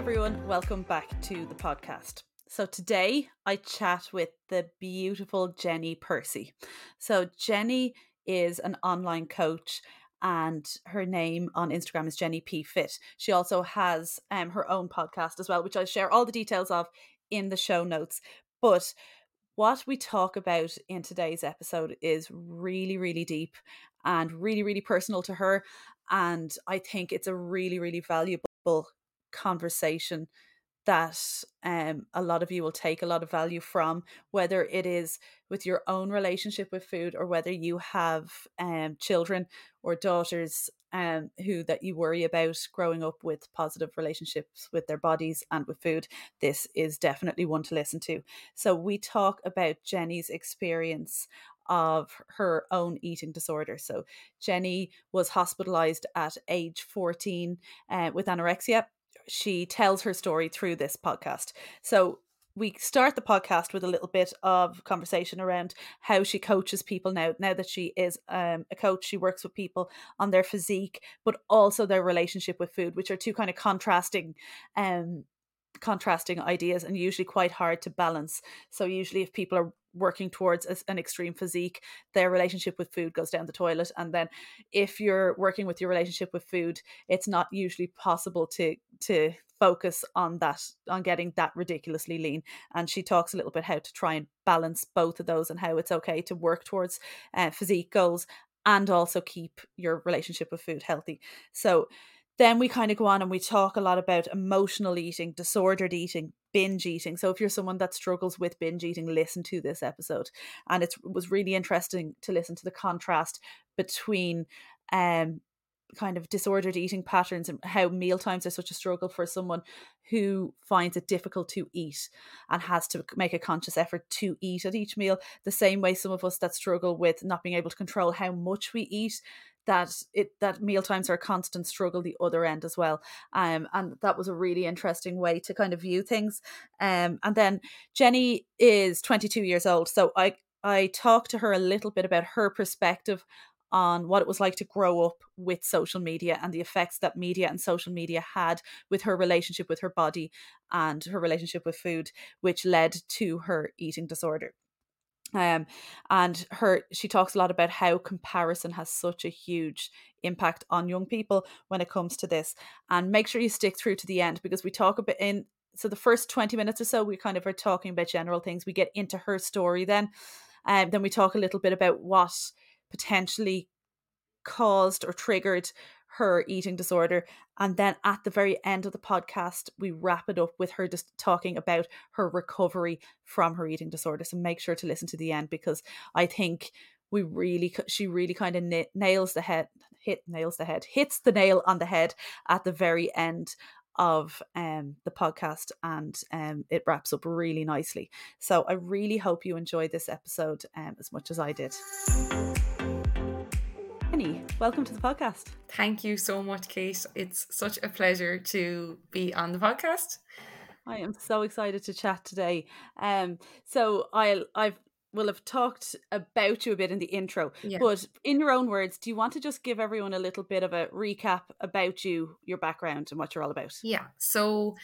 everyone, welcome back to the podcast. So, today I chat with the beautiful Jenny Percy. So, Jenny is an online coach and her name on Instagram is Jenny P Fit. She also has um, her own podcast as well, which I'll share all the details of in the show notes. But what we talk about in today's episode is really, really deep and really, really personal to her. And I think it's a really, really valuable conversation that um, a lot of you will take a lot of value from, whether it is with your own relationship with food or whether you have um, children or daughters um, who that you worry about growing up with positive relationships with their bodies and with food. This is definitely one to listen to. So we talk about Jenny's experience of her own eating disorder. So Jenny was hospitalized at age 14 uh, with anorexia she tells her story through this podcast. So we start the podcast with a little bit of conversation around how she coaches people now now that she is um, a coach she works with people on their physique but also their relationship with food which are two kind of contrasting um contrasting ideas and usually quite hard to balance so usually if people are working towards a, an extreme physique their relationship with food goes down the toilet and then if you're working with your relationship with food it's not usually possible to to focus on that on getting that ridiculously lean. And she talks a little bit how to try and balance both of those and how it's okay to work towards uh, physique goals and also keep your relationship with food healthy. So then we kind of go on and we talk a lot about emotional eating, disordered eating, binge eating. So if you're someone that struggles with binge eating, listen to this episode. And it was really interesting to listen to the contrast between um kind of disordered eating patterns and how meal times are such a struggle for someone who finds it difficult to eat and has to make a conscious effort to eat at each meal. The same way some of us that struggle with not being able to control how much we eat that it that meal times are a constant struggle the other end as well. Um and that was a really interesting way to kind of view things. Um and then jenny is 22 years old so i i talked to her a little bit about her perspective on what it was like to grow up with social media and the effects that media and social media had with her relationship with her body and her relationship with food, which led to her eating disorder. Um, and her she talks a lot about how comparison has such a huge impact on young people when it comes to this. And make sure you stick through to the end because we talk about in so the first 20 minutes or so we kind of are talking about general things. We get into her story then. And um, then we talk a little bit about what potentially caused or triggered her eating disorder. And then at the very end of the podcast, we wrap it up with her just talking about her recovery from her eating disorder. So make sure to listen to the end because I think we really, she really kind of nails the head, hit nails the head, hits the nail on the head at the very end of um, the podcast and um, it wraps up really nicely. So I really hope you enjoyed this episode um, as much as I did. Jenny, welcome to the podcast. Thank you so much, Kate. It's such a pleasure to be on the podcast. I am so excited to chat today. Um, so I I've will have talked about you a bit in the intro, yeah. but in your own words, do you want to just give everyone a little bit of a recap about you, your background, and what you're all about? Yeah. So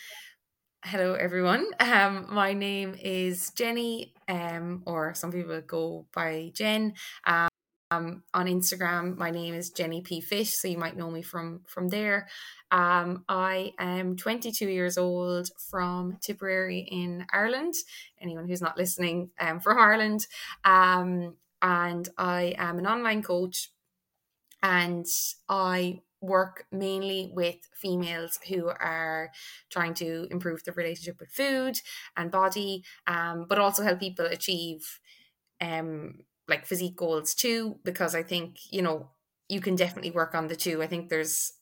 hello everyone um my name is jenny um or some people go by jen um um, on Instagram, my name is Jenny P Fit, so you might know me from from there. Um, I am 22 years old from Tipperary in Ireland. Anyone who's not listening um, from Ireland, um, and I am an online coach, and I work mainly with females who are trying to improve their relationship with food and body, um, but also help people achieve um like physique goals too because i think you know you can definitely work on the two. I think there's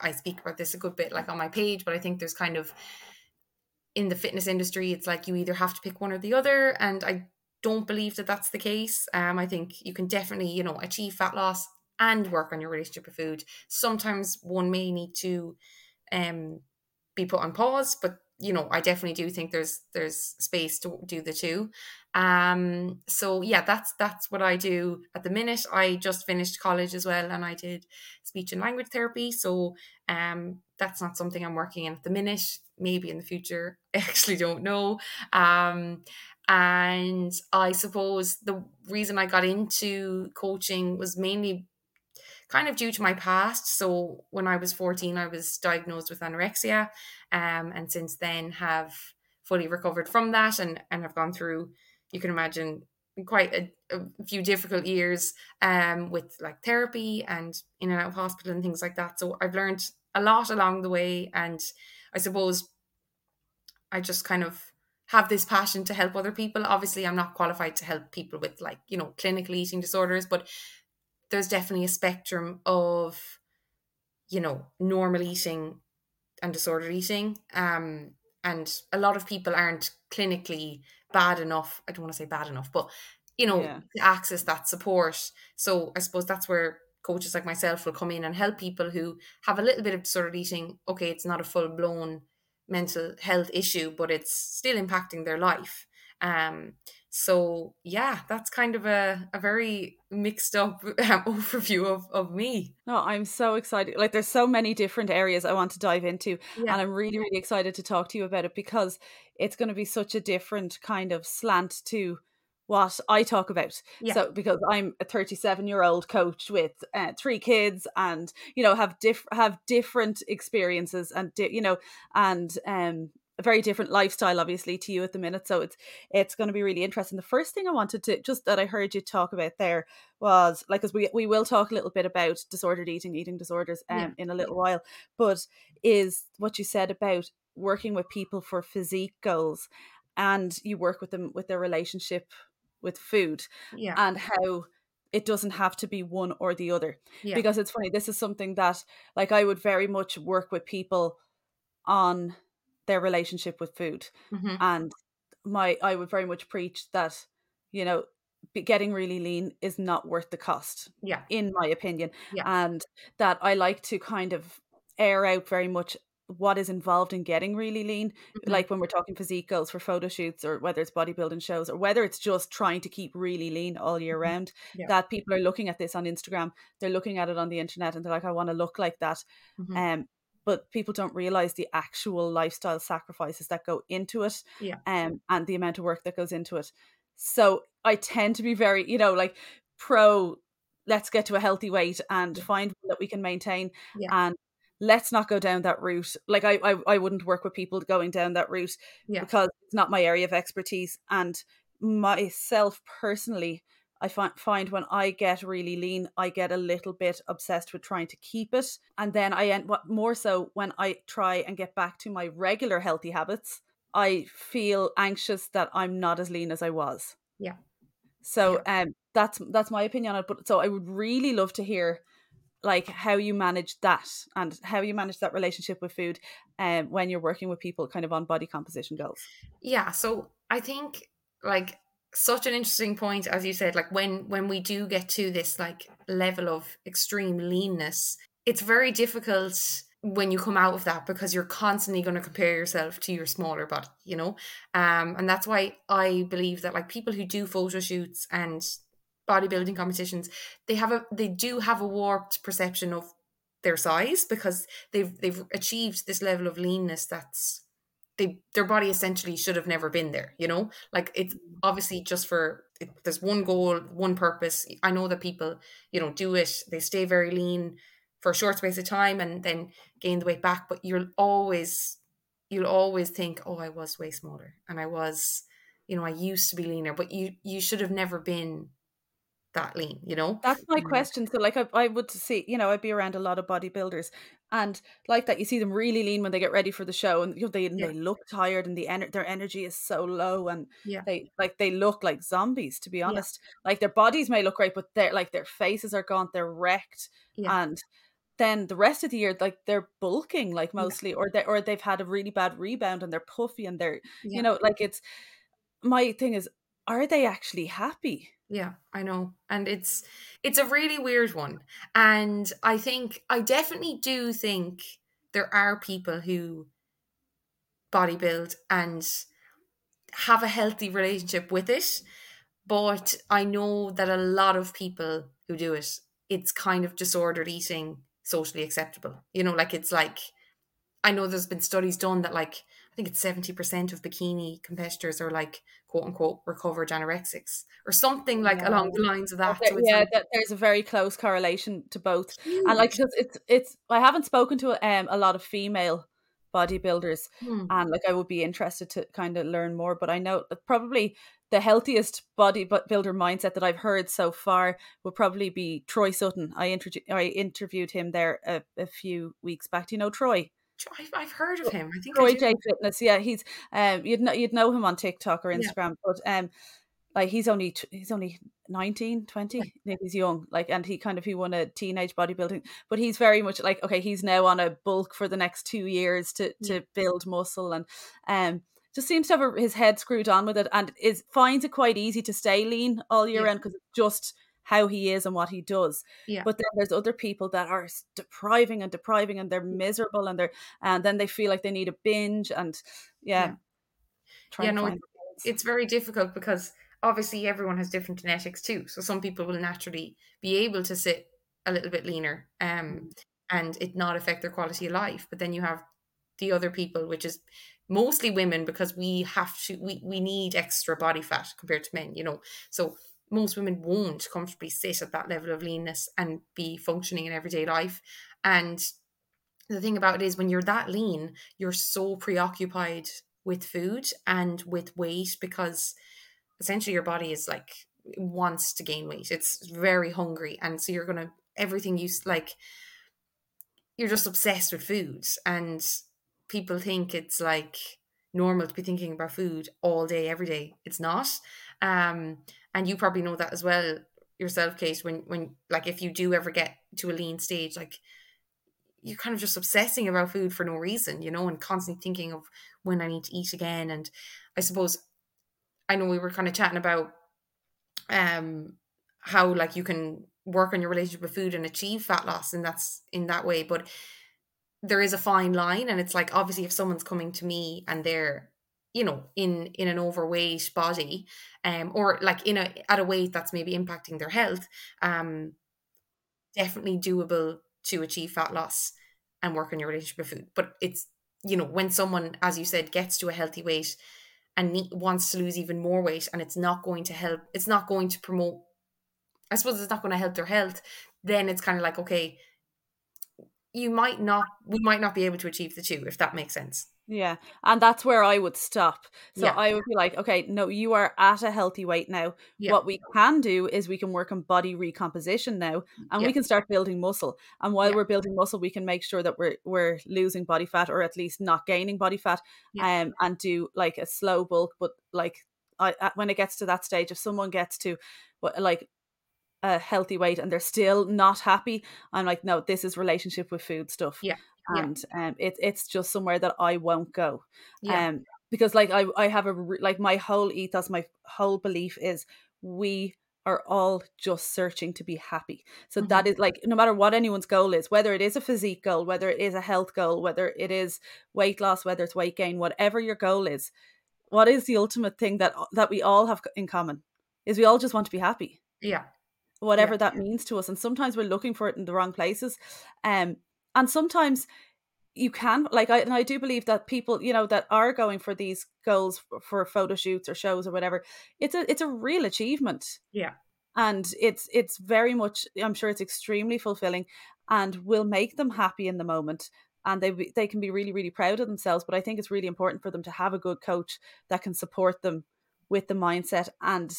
i speak about this a good bit like on my page but i think there's kind of in the fitness industry it's like you either have to pick one or the other and i don't believe that that's the case. Um i think you can definitely you know achieve fat loss and work on your relationship with food. Sometimes one may need to um be put on pause but you know i definitely do think there's there's space to do the two um so yeah that's that's what i do at the minute i just finished college as well and i did speech and language therapy so um that's not something i'm working in at the minute maybe in the future. I actually don't know. Um, and I suppose the reason I got into coaching was mainly kind of due to my past. So when I was 14, I was diagnosed with anorexia, um, and since then have fully recovered from that and, and have gone through, you can imagine, quite a, a few difficult years um, with like therapy and in and out of hospital and things like that. So I've learned a lot along the way. And I suppose I just kind of have this passion to help other people. Obviously, I'm not qualified to help people with like, you know, clinical eating disorders, but there's definitely a spectrum of, you know, normal eating and disordered eating. Um, and a lot of people aren't clinically bad enough. I don't want to say bad enough, but you know, Yeah. to access that support. So I suppose that's where coaches like myself will come in and help people who have a little bit of disordered eating. Okay, it's not a full blown mental health issue, but it's still impacting their life. Um, so yeah, that's kind of a, a very mixed up um, overview of, of me. No, I'm so excited. Like, there's so many different areas I want to dive into, Yeah. and I'm really, really excited to talk to you about it because it's going to be such a different kind of slant to what I talk about. Yeah. So, because I'm a 37 year old coach with uh, three kids, and you know have diff have different experiences, and di- you know, and um a very different lifestyle obviously to you at the minute so it's it's going to be really interesting the first thing i wanted to just that i heard you talk about there was like because we, we will talk a little bit about disordered eating eating disorders um, Yeah. in a little while but is what you said about working with people for physique goals and you work with them with their relationship with food Yeah. and how it doesn't have to be one or the other Yeah. because it's funny this is something that like i would very much work with people on their relationship with food Mhm. and my i would very much preach that you know getting really lean is not worth the cost Yeah. in my opinion Yeah. and that i like to kind of air out very much what is involved in getting really lean Mhm. like when we're talking physique goals for photo shoots or whether it's bodybuilding shows or whether it's just trying to keep really lean all year Mhm. round Yeah. that people are looking at this on instagram they're looking at it on the internet and they're like i want to look like that Mhm. um but people don't realize the actual lifestyle sacrifices that go into it Yeah. um and the amount of work that goes into it so i tend to be very you know like pro let's get to a healthy weight and find one that we can maintain Yeah. and let's not go down that route like I, I i wouldn't work with people going down that route Yeah. because it's not my area of expertise and myself personally I find find when I get really lean, I get a little bit obsessed with trying to keep it, and then I end what more so when I try and get back to my regular healthy habits. I feel anxious that I'm not as lean as I was. Yeah. So um, that's that's my opinion on it. But so I would really love to hear like how you manage that and how you manage that relationship with food um, when you're working with people kind of on body composition goals. Yeah, so I think like such an interesting point as you said like when when we do get to this like level of extreme leanness it's very difficult when you come out of that because you're constantly going to compare yourself to your smaller body you know? Um and that's why i believe that like people who do photo shoots and bodybuilding competitions they have a they do have a warped perception of their size because they've they've achieved this level of leanness that's they their body essentially should have never been there you know? Like it's obviously just for it, there's one goal one purpose. I know that people you know do it. They stay very lean for a short space of time and then gain the weight back but you'll always you'll always think oh i was way smaller and i was you know i used to be leaner but you you should have never been that lean you know? That's my Mm. question. So, like, I, I would see, you know, I'd be around a lot of bodybuilders, and like that, you see them really lean when they get ready for the show, and you know, they Yeah. they look tired, and the ener- their energy is so low, and Yeah. they like they look like zombies. To be Yeah. honest, like their bodies may look great, but they're like their faces are gaunt, they're wrecked, Yeah. and then the rest of the year, like they're bulking, like Yeah. mostly, or they or they've had a really bad rebound and they're puffy, and they're yeah you know, like it's my thing is, are they actually happy? Yeah, I know. And it's it's a really weird one. And I think I definitely do think there are people who bodybuild and have a healthy relationship with it. But I know that a lot of people who do it, it's kind of disordered eating socially acceptable. You know, like it's like I know there's been studies done that like I think it's 70% of bikini competitors are like quote unquote recovered anorexics or something like yeah. along the lines of that. So yeah, like, that there's a very close correlation to both. Huge. And like because it's it's I haven't spoken to um a lot of female bodybuilders hmm. and like I would be interested to kind of learn more but I know probably the healthiest bodybuilder mindset that I've heard so far would probably be Troy Sutton I introduced I interviewed him there a, a few weeks back do you know Troy I've, I've heard of him. I think Troy I J Fitness. Yeah, he's um you'd know you'd know him on TikTok or Instagram, yeah. but um like he's only he's only 19 20 yeah. he's young like and he kind of he won a teenage bodybuilding but he's very much like okay he's now on a bulk for the next two years to to build muscle and um just seems to have his head screwed on with it and is finds it quite easy to stay lean all year yeah. round because it's just how he is and what he does. Yeah. But then there's other people that are depriving and depriving and they're miserable and they're and then they feel like they need a binge and yeah. Yeah, yeah no, it's, it's very difficult because obviously everyone has different genetics too. So some people will naturally be able to sit a little bit leaner um mm. and it not affect their quality of life. But then you have the other people, which is mostly women because we have to we, we need extra body fat compared to men, you know. So most women won't comfortably sit at that level of leanness and be functioning in everyday life. And the thing about it is, when you're that lean, you're so preoccupied with food and with weight because essentially your body is like wants to gain weight. It's very hungry, and so you're gonna everything you like. You're just obsessed with food, and people think it's like normal to be thinking about food all day, every day. It's not. Um, and you probably know that as well yourself, Kate. When when like if you do ever get to a lean stage, like you're kind of just obsessing about food for no reason, you know, and constantly thinking of when I need to eat again. And I suppose I know we were kind of chatting about um how like you can work on your relationship with food and achieve fat loss and that's in that way but there is a fine line and it's like obviously if someone's coming to me and they're you know in in an overweight body um or like in a at a weight that's maybe impacting their health um definitely doable to achieve fat loss and work on your relationship with food. But it's you know when someone as you said gets to a healthy weight and wants to lose even more weight and it's not going to help it's not going to promote i suppose it's not going to help their health then it's kind of like okay you might not we might not be able to achieve the two if that makes sense yeah. And that's where I would stop. So yeah. I would be like, okay, no, you are at a healthy weight now. Yeah. What we can do is we can work on body recomposition now and yeah. we can start building muscle. And while we're building muscle, we can make sure that we're we're losing body fat or at least not gaining body fat um and do like a slow bulk but like I, when it gets to that stage if someone gets to like a healthy weight and they're still not happy i'm like no this is relationship with food stuff yeah and yeah. um, it, it's just somewhere that I won't go. Yeah. Um, because like I, I have a like my whole ethos, my whole belief is we are all just searching to be happy. So mm-hmm. that is like no matter what anyone's goal is, whether it is a physique goal, whether it is a health goal, whether it is weight loss, whether it's weight gain, whatever your goal is, what is the ultimate thing that that we all have in common? Is we all just want to be happy. Yeah. Whatever yeah. that means to us. And sometimes we're looking for it in the wrong places. Um and sometimes you can like I and I do believe that people you know that are going for these goals for, for photo shoots or shows or whatever it's a it's a real achievement. Yeah. And it's it's very much I'm sure it's extremely fulfilling and will make them happy in the moment. And they they can be really really proud of themselves but I think it's really important for them to have a good coach that can support them with the mindset and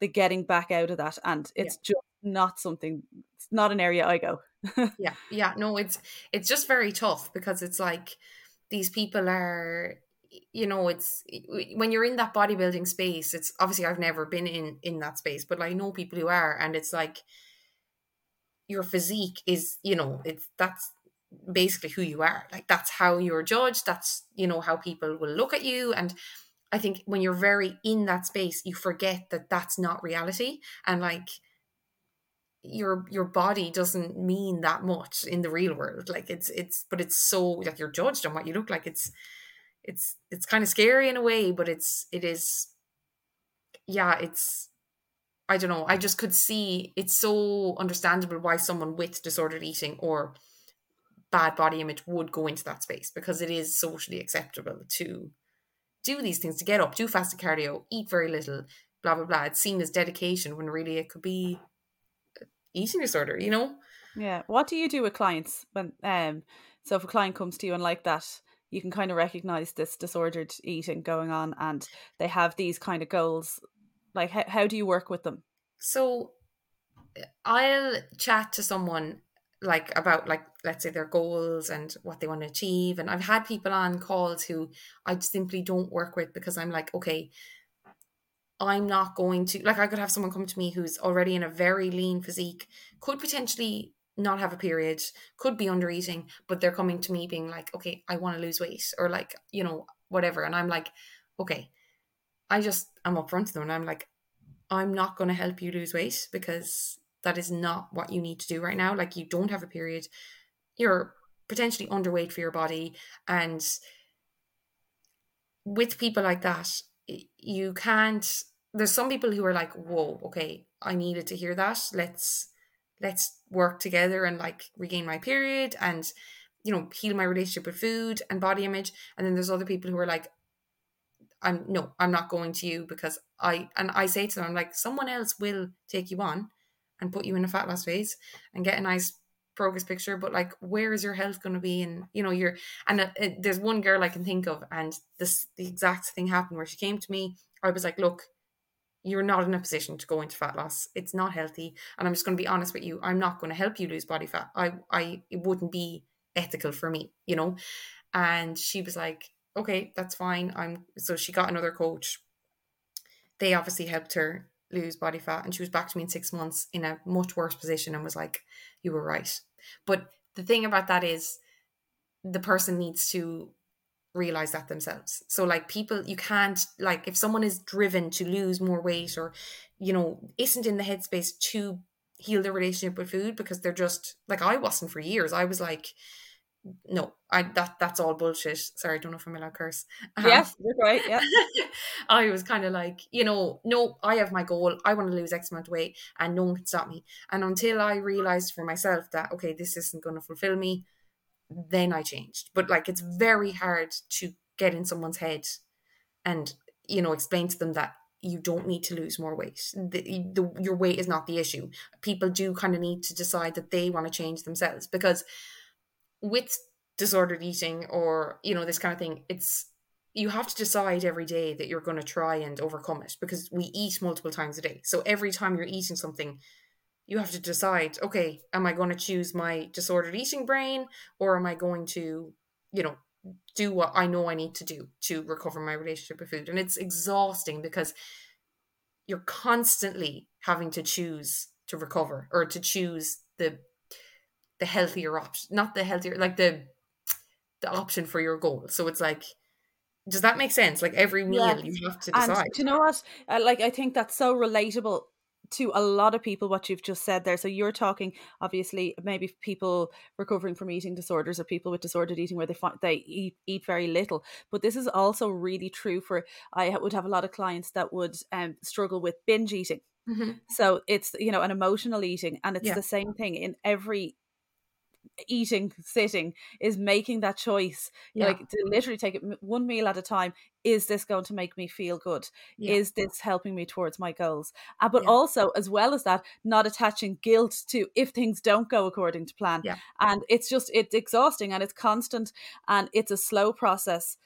the getting back out of that. And it's yeah. just not something it's not an area I go yeah, yeah. No, it's it's just very tough because it's like these people are you know it's when you're in that bodybuilding space it's obviously i've never been in in that space but i know people who are and it's like your physique is you know it's that's basically who you are like that's how you're judged that's you know how people will look at you and i think when you're very in that space you forget that that's not reality and like your your body doesn't mean that much in the real world. Like it's it's but it's so like you're judged on what you look like. It's it's it's kind of scary in a way but it's it is yeah it's i don't know. I just could see it's so understandable why someone with disordered eating or bad body image would go into that space because it is socially acceptable to do these things to get up, do fasted cardio, eat very little, blah blah blah. It's seen as dedication when really it could be eating disorder, you know? Yeah. What do you do with clients when um so if a client comes to you and like that, you can kind of recognize this disordered eating going on and they have these kind of goals. Like how, how do you work with them? So I'll chat to someone like about like let's say their goals and what they want to achieve and I've had people on calls who I simply don't work with because I'm like okay I'm not going to like I could have someone come to me who's already in a very lean physique, could potentially not have a period, could be under eating, but they're coming to me being like, okay, I want to lose weight or like, you know, whatever. And I'm like, okay, I just I'm upfront to them and I'm like, I'm not going to help you lose weight because that is not what you need to do right now. Like you don't have a period, you're potentially underweight for your body, and with people like that, you can't there's some people who are like, whoa, okay, I needed to hear that. Let's let's work together and like regain my period and you know heal my relationship with food and body image. And then there's other people who are like, I'm no, I'm not going to you because I and I say to them, I'm like, someone else will take you on and put you in a fat loss phase and get a nice progress picture but like where is your health going to be and you know you're and uh, there's one girl i can think of and this the exact thing happened where she came to me i was like look you're not in a position to go into fat loss. It's not healthy. And I'm just going to be honest with you. I'm not going to help you lose body fat. I, I, it wouldn't be ethical for me, you know? And she was like, okay, that's fine. I'm, so she got another coach. They obviously helped her lose body fat. And she was back to me in six months in a much worse position and was like, you were right. But the thing about that is the person needs to realize that themselves. So like people you can't like if someone is driven to lose more weight or you know isn't in the headspace to heal their relationship with food because they're just like I wasn't for years. I was like no, I that that's all bullshit. Sorry, I don't know if I'm allowed to curse. Um, yes, you're right. Yeah. I was kind of like, you know, no, I have my goal. I want to lose X amount of weight and no one can stop me. And until I realized for myself that okay, this isn't going to fulfill me, then I changed. But like it's very hard to get in someone's head and you know explain to them that you don't need to lose more weight. The, the, your weight is not the issue. People do kind of need to decide that they want to change themselves because with disordered eating or you know this kind of thing, it's you have to decide every day that you're going to try and overcome it because we eat multiple times a day. So every time you're eating something, you have to decide okay am i going to choose my disordered eating brain or am i going to you know do what i know i need to do to recover my relationship with food? And it's exhausting because you're constantly having to choose to recover or to choose the the healthier option not the healthier like the the option for your goal. So it's like does that make sense? Like every meal yeah. you have to decide. and do you know what? Uh, like i think that's so relatable to a lot of people what you've just said there. So you're talking obviously maybe people recovering from eating disorders or people with disordered eating where they find they eat eat very little. But this is also really true for I would have a lot of clients that would um, struggle with binge eating. Mm-hmm. So it's you know an emotional eating, and it's yeah. the same thing in every eating sitting is making that choice yeah. like to literally take it one meal at a time is this going to make me feel good yeah. is this helping me towards my goals uh, but yeah. also as well as that not attaching guilt to if things don't go according to plan yeah. and it's just it's exhausting and it's constant and it's a slow process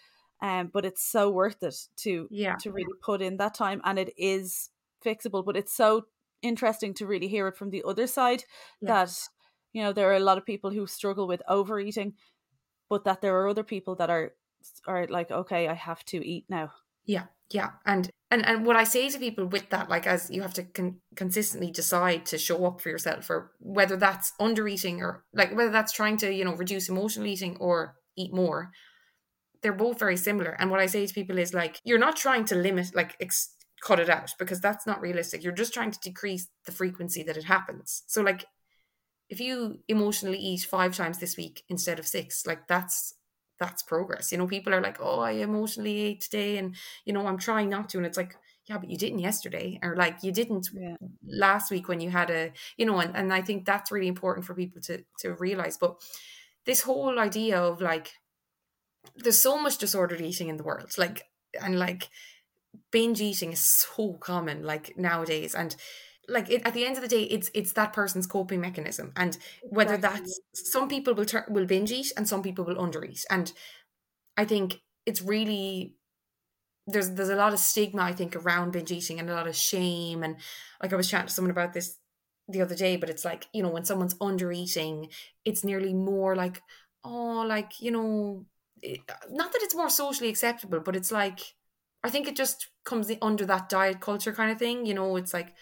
um but it's so worth it to yeah to really put in that time and it is fixable but it's so interesting to really hear it from the other side that you know there are a lot of people who struggle with overeating but that there are other people that are are like okay i have to eat now. Yeah yeah and and and what i say to people with that like as you have to con- consistently decide to show up for yourself or whether that's under eating or like whether that's trying to you know reduce emotional eating or eat more they're both very similar and what i say to people is like you're not trying to limit like ex- cut it out because that's not realistic you're just trying to decrease the frequency that it happens. So like if you emotionally eat five times this week instead of six, like that's that's progress. You know, people are like, oh, I emotionally ate today, and you know, I'm trying not to, and it's like, yeah, but you didn't yesterday, or like you didn't yeah. last week when you had a, you know, and, and I think that's really important for people to to realize. But this whole idea of like there's so much disordered eating in the world like and like binge eating is so common like nowadays and like it, at the end of the day it's it's that person's coping mechanism. And whether exactly. that's some people will turn will binge eat and some people will under eat. And i think it's really there's there's a lot of stigma i think around binge eating and a lot of shame. And like i was chatting to someone about this the other day but it's like you know when someone's under eating it's nearly more like oh like you know it, not that it's more socially acceptable but it's like i think it just comes under that diet culture kind of thing you know it's like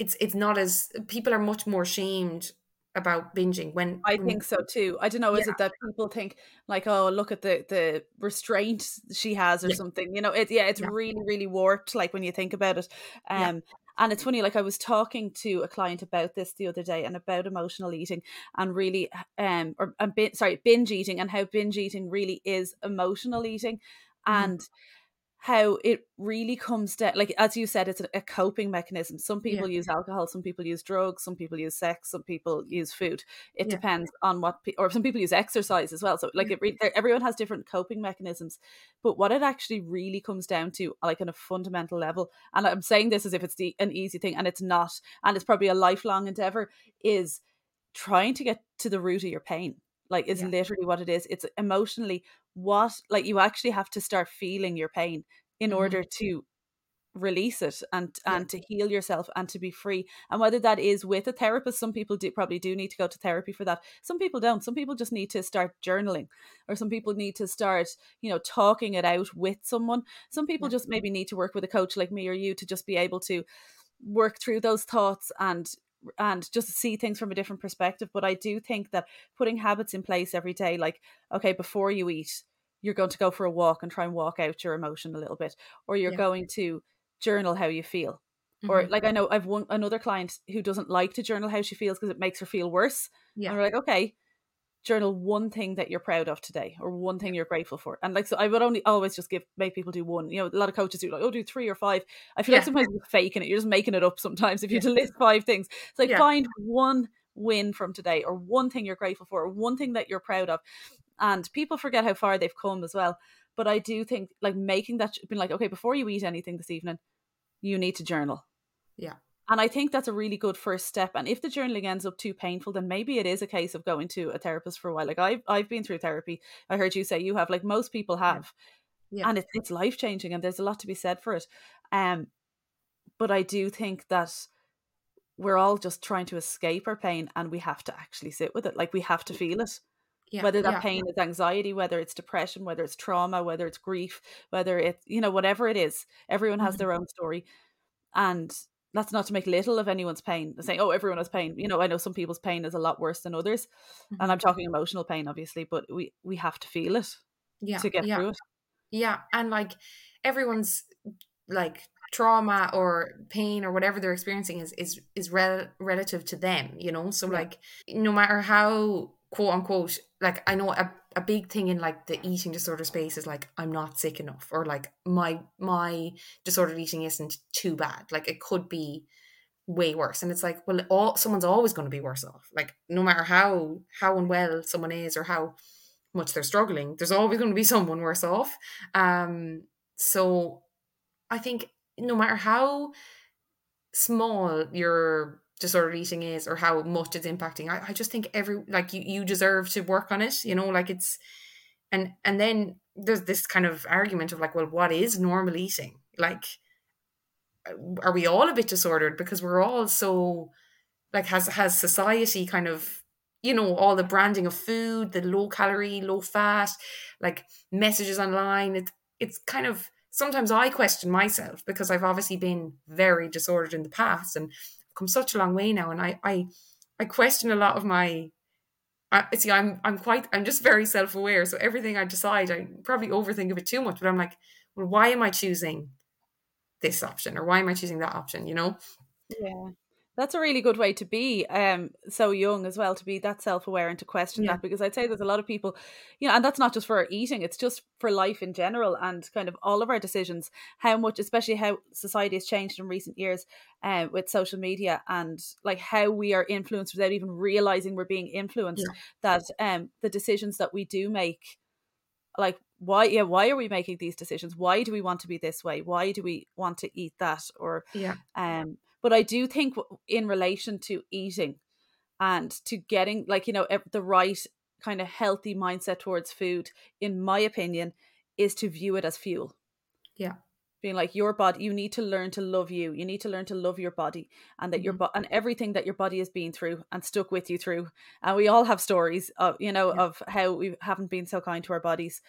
it's it's not as people are much more shamed about binging when I think so too. I don't know, is yeah. it that people think like, oh, look at the the restraint she has or yeah. something? You know, it yeah, it's yeah. really, really warped, like when you think about it. Um and it's funny, like I was talking to a client about this the other day and about emotional eating and really um or and sorry, binge eating and how binge eating really is emotional eating. Mm. And how it really comes down like as you said it's a, coping mechanism. Some people yeah. use alcohol some people use drugs some people use sex some people use food. It yeah. depends on what pe- or some people use exercise as well. So like it re- everyone has different coping mechanisms. But what it actually really comes down to like on a fundamental level and i'm saying this as if it's the, an easy thing and it's not and it's probably a lifelong endeavor is trying to get to the root of your pain like is yeah. literally what it is it's emotionally what like you actually have to start feeling your pain in mm-hmm. order to release it and and to heal yourself and to be free and whether that is with a therapist some people do probably do need to go to therapy for that some people don't some people just need to start journaling or some people need to start you know talking it out with someone some people yeah. just maybe need to work with a coach like me or you to just be able to work through those thoughts and and just see things from a different perspective. But I do think that putting habits in place every day, like, okay, before you eat, you're going to go for a walk and try and walk out your emotion a little bit, or you're yeah. going to journal how you feel. Mm-hmm. Or like I know I've one another client who doesn't like to journal how she feels because it makes her feel worse. Yeah. And we're like, okay, journal one thing that you're proud of today or one thing you're grateful for. And like so i would only always just give make people do one. You know a lot of coaches do like oh do three or five. I feel yeah. like sometimes you're faking it. You're just making it up sometimes if you yeah. list five things. It's like yeah. find one win from today or one thing you're grateful for or one thing that you're proud of. And people forget how far they've come as well. But i do think like making that being like okay before you eat anything this evening you need to journal. Yeah and I think that's a really good first step. And if the journaling ends up too painful, then maybe it is a case of going to a therapist for a while. Like I've I've been through therapy. I heard you say you have, like most people have. Yeah. And it's it's life changing and there's a lot to be said for it. Um but I do think that we're all just trying to escape our pain and we have to actually sit with it. Like we have to feel it. Yeah, whether that yeah. pain is anxiety, whether it's depression, whether it's trauma, whether it's grief, whether it's, you know, whatever it is, everyone has mm-hmm. their own story. And that's not to make little of anyone's pain saying oh everyone has pain you know i know some people's pain is a lot worse than others mm-hmm. and i'm talking emotional pain obviously but we we have to feel it yeah to get yeah. through it yeah and like everyone's like trauma or pain or whatever they're experiencing is is is rel- relative to them you know so yeah. like no matter how quote unquote like i know a, a big thing in like the eating disorder space is like i'm not sick enough or like my my disordered eating isn't too bad. Like it could be way worse. And it's like well all someone's always going to be worse off. Like no matter how how unwell someone is or how much they're struggling there's always going to be someone worse off. Um so i think no matter how small your disordered eating is or how much it's impacting. I, I just think every like you you deserve to work on it you know like it's and and then there's this kind of argument of like well what is normal eating? Like uh, are we all a bit disordered? Because we're all so like has has society kind of you know all the branding of food the low calorie low fat like messages online. It's it's kind of sometimes i question myself because i've obviously been very disordered in the past and come such a long way now, and I I I question a lot of my. I, see, I'm I'm quite I'm just very self aware. So everything I decide, I probably overthink of it too much. But I'm like, well, why am I choosing this option or why am I choosing that option? You know? Yeah. That's a really good way to be um so young as well to be that self-aware and to question Yeah. that because I'd say there's a lot of people you know and that's not just for our eating it's just for life in general and kind of all of our decisions how much especially how society has changed in recent years um with social media and like how we are influenced without even realizing we're being influenced Yeah. that um the decisions that we do make like why yeah why are we making these decisions why do we want to be this way why do we want to eat that or Yeah. um but i do think in relation to eating and to getting like you know the right kind of healthy mindset towards food in my opinion is to view it as fuel Yeah. being like your body you need to learn to love you you need to learn to love your body and that your Mhm. bo- and everything that your body has been through and stuck with you through and we all have stories of you know Yeah. of how we haven't been so kind to our bodies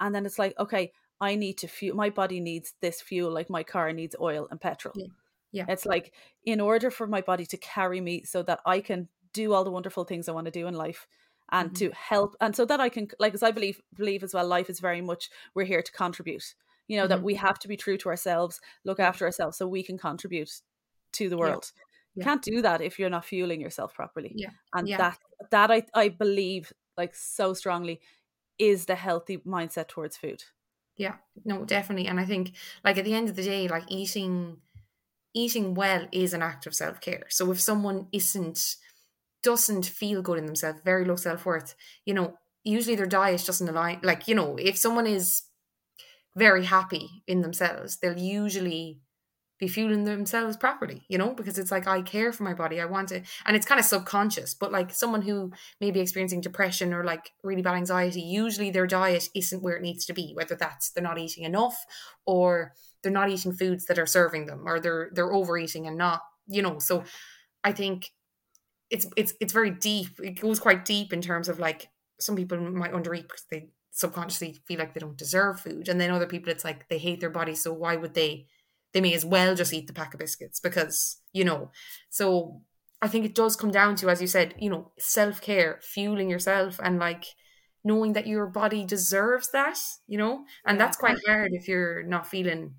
and then it's like okay i need to fuel my body needs this fuel like my car needs oil and petrol Yeah. Yeah. it's like in order for my body to carry me so that i can do all the wonderful things i want to do in life and Mhm. to help and so that i can like as i believe believe as well life is very much we're here to contribute you know that Mhm. we have to be true to ourselves look after ourselves so we can contribute to the world you Yeah. can't do that if you're not fueling yourself properly Yeah. and Yeah. that that i i believe like so strongly is the healthy mindset towards food Yeah, no, definitely. And I think like at the end of the day, like eating eating well is an act of self-care. So if someone isn't doesn't feel good in themselves, very low self-worth, you know, usually their diet doesn't align like, you know, if someone is very happy in themselves, they'll usually be fueling themselves properly, you know, because it's like I care for my body. I want to and it's kind of subconscious, but like someone who may be experiencing depression or like really bad anxiety, usually their diet isn't where it needs to be, whether that's they're not eating enough or they're not eating foods that are serving them or they're they're overeating and not, you know. So I think it's it's it's very deep. It goes quite deep in terms of like some people might undereat because they subconsciously feel like they don't deserve food. And then other people it's like they hate their body, so why would they they may as well just eat the pack of biscuits because, you know. So I think it does come down to, as you said, you know, self care, fueling yourself, and like knowing that your body deserves that, you know, and Yeah. that's quite hard if you're not feeling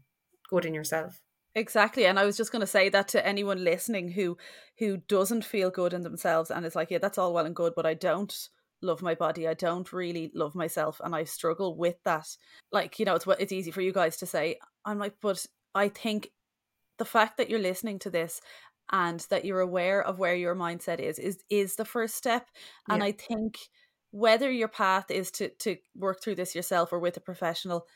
good in yourself. Exactly. And I was just going to say that to anyone listening who who doesn't feel good in themselves and is like, yeah, that's all well and good, but I don't love my body. I don't really love myself and I struggle with that. Like, you know, it's what it's easy for you guys to say. I'm like, but I think the fact that you're listening to this and that you're aware of where your mindset is is is the first step. And Yeah. I think whether your path is to to work through this yourself or with a professional,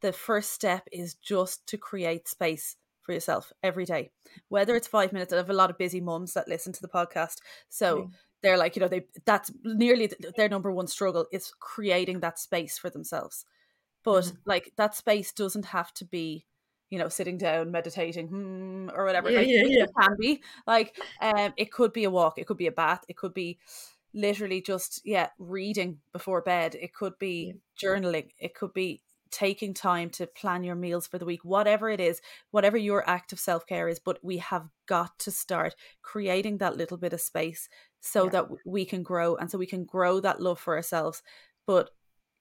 the first step is just to create space for yourself every day. Whether it's five minutes, I have a lot of busy mums that listen to the podcast. So Yeah. they're like, you know, they that's nearly their number one struggle is creating that space for themselves. But Mhm. like that space doesn't have to be, you know, sitting down, meditating, hmm, or whatever. Yeah, like yeah, it can be. Like um it could be a walk, it could be a bath, it could be literally just yeah, reading before bed. It could be journaling, it could be taking time to plan your meals for the week, whatever it is, whatever your act of self care is. But we have got to start creating that little bit of space so Yeah. that we can grow and so we can grow that love for ourselves. But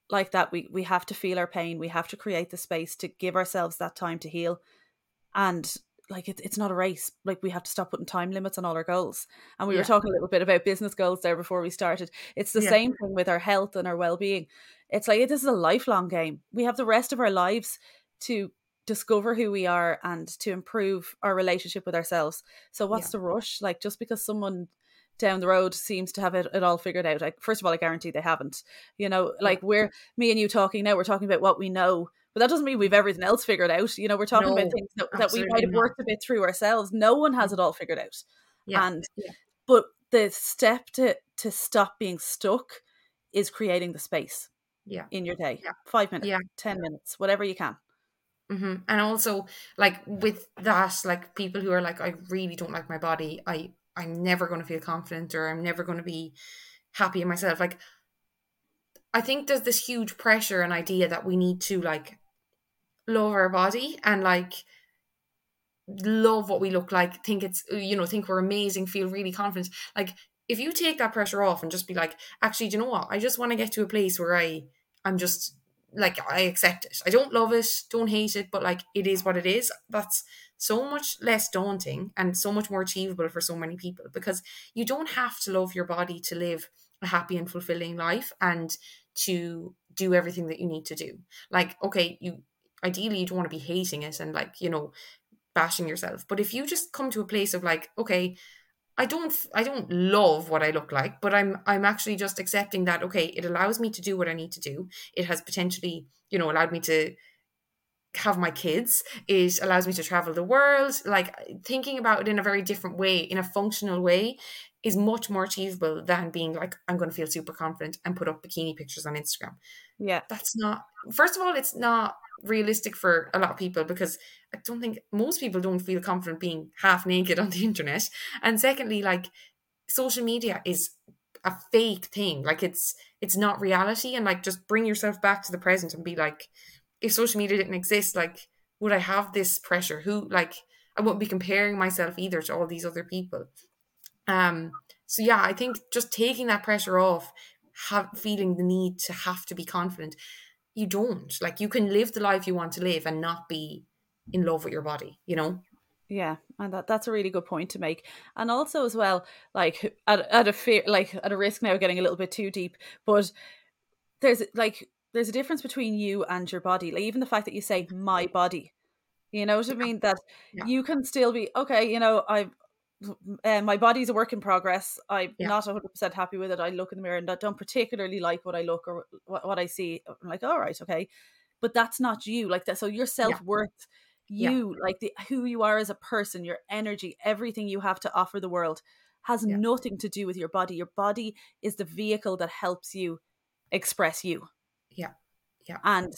like that, we, we have to feel our pain. We have to create the space to give ourselves that time to heal. And like it, it's not a race. Like we have to stop putting time limits on all our goals. And we Yeah. were talking a little bit about business goals there before we started. It's the Yeah. same thing with our health and our well being. It's like this is a lifelong game. We have the rest of our lives to discover who we are and to improve our relationship with ourselves. So what's the rush? Like just because someone down the road seems to have it, it all figured out. Like first of all, I guarantee they haven't. You know, like we're me and you talking now, we're talking about what we know. But that doesn't mean we've everything else figured out. You know, we're talking No, about things that, that we might have not. worked a bit through ourselves. No one has it all figured out. Yeah. And Yeah. but the step to to stop being stuck is creating the space Yeah. in your day. Yeah. Five minutes, Yeah. ten minutes, whatever you can. hmm And also, like with that, like people who are like, I really don't like my body. I I'm never going to feel confident, or I'm never going to be happy in myself. Like, I think there's this huge pressure and idea that we need to like love our body and like love what we look like. Think it's you know think we're amazing, feel really confident. Like if you take that pressure off and just be like, actually, do you know what? I just want to get to a place where I I'm just like I accept it. I don't love it, don't hate it, but like it is what it is. That's so much less daunting and so much more achievable for so many people because you don't have to love your body to live a happy and fulfilling life and to do everything that you need to do. Like, okay, you ideally you don't want to be hating it and like, you know, bashing yourself. But if you just come to a place of like, okay, I don't I don't love what I look like, but I'm I'm actually just accepting that okay, it allows me to do what I need to do. It has potentially, you know, allowed me to have my kids. It allows me to travel the world. Like uh, thinking about it in a very different way, in a functional way, is much more achievable than being like, I'm going to feel super confident and put up bikini pictures on Instagram. Yeah. That's not, first of all, it's not realistic for a lot of people because I don't think most people don't feel confident being half naked on the internet. And secondly, like social media is a fake thing. Like it's it's not reality. And like just bring yourself back to the present and be like, if social media didn't exist, like would I have this pressure? Who like I wouldn't be comparing myself either to all these other people. Um so yeah, I think just taking that pressure off, have feeling the need to have to be confident you don't. Like you can live the life you want to live and not be in love with your body, you know? Yeah, and that that's a really good point to make. And also as well, like at at a fear like at a risk now getting a little bit too deep, but there's like there's a difference between you and your body. Like even the fact that you say my body. You know what I mean? That yeah. you can still be okay, you know, I uh, my body's a work in progress. I'm yeah. not 100% happy with it. I look in the mirror and I don't particularly like what I look or what, what I see. I'm like, all right, okay. But that's not you. Like that. So your self worth, yeah. you, yeah. like the, who you are as a person, your energy, everything you have to offer the world has nothing to do with your body. Your body is the vehicle that helps you express you. Yeah. Yeah. And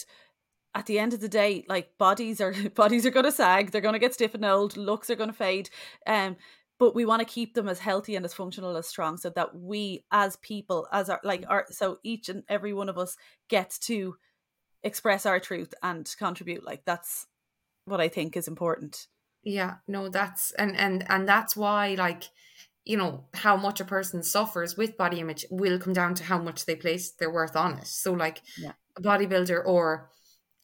at the end of the day, like bodies are bodies are gonna sag, they're gonna get stiff and old, looks are gonna fade. Um but we want to keep them as healthy and as functional as strong so that we as people as our like our so each and every one of us gets to express our truth and contribute like that's what i think is important yeah no that's and and and that's why like you know how much a person suffers with body image will come down to how much they place their worth on it so like yeah. a bodybuilder or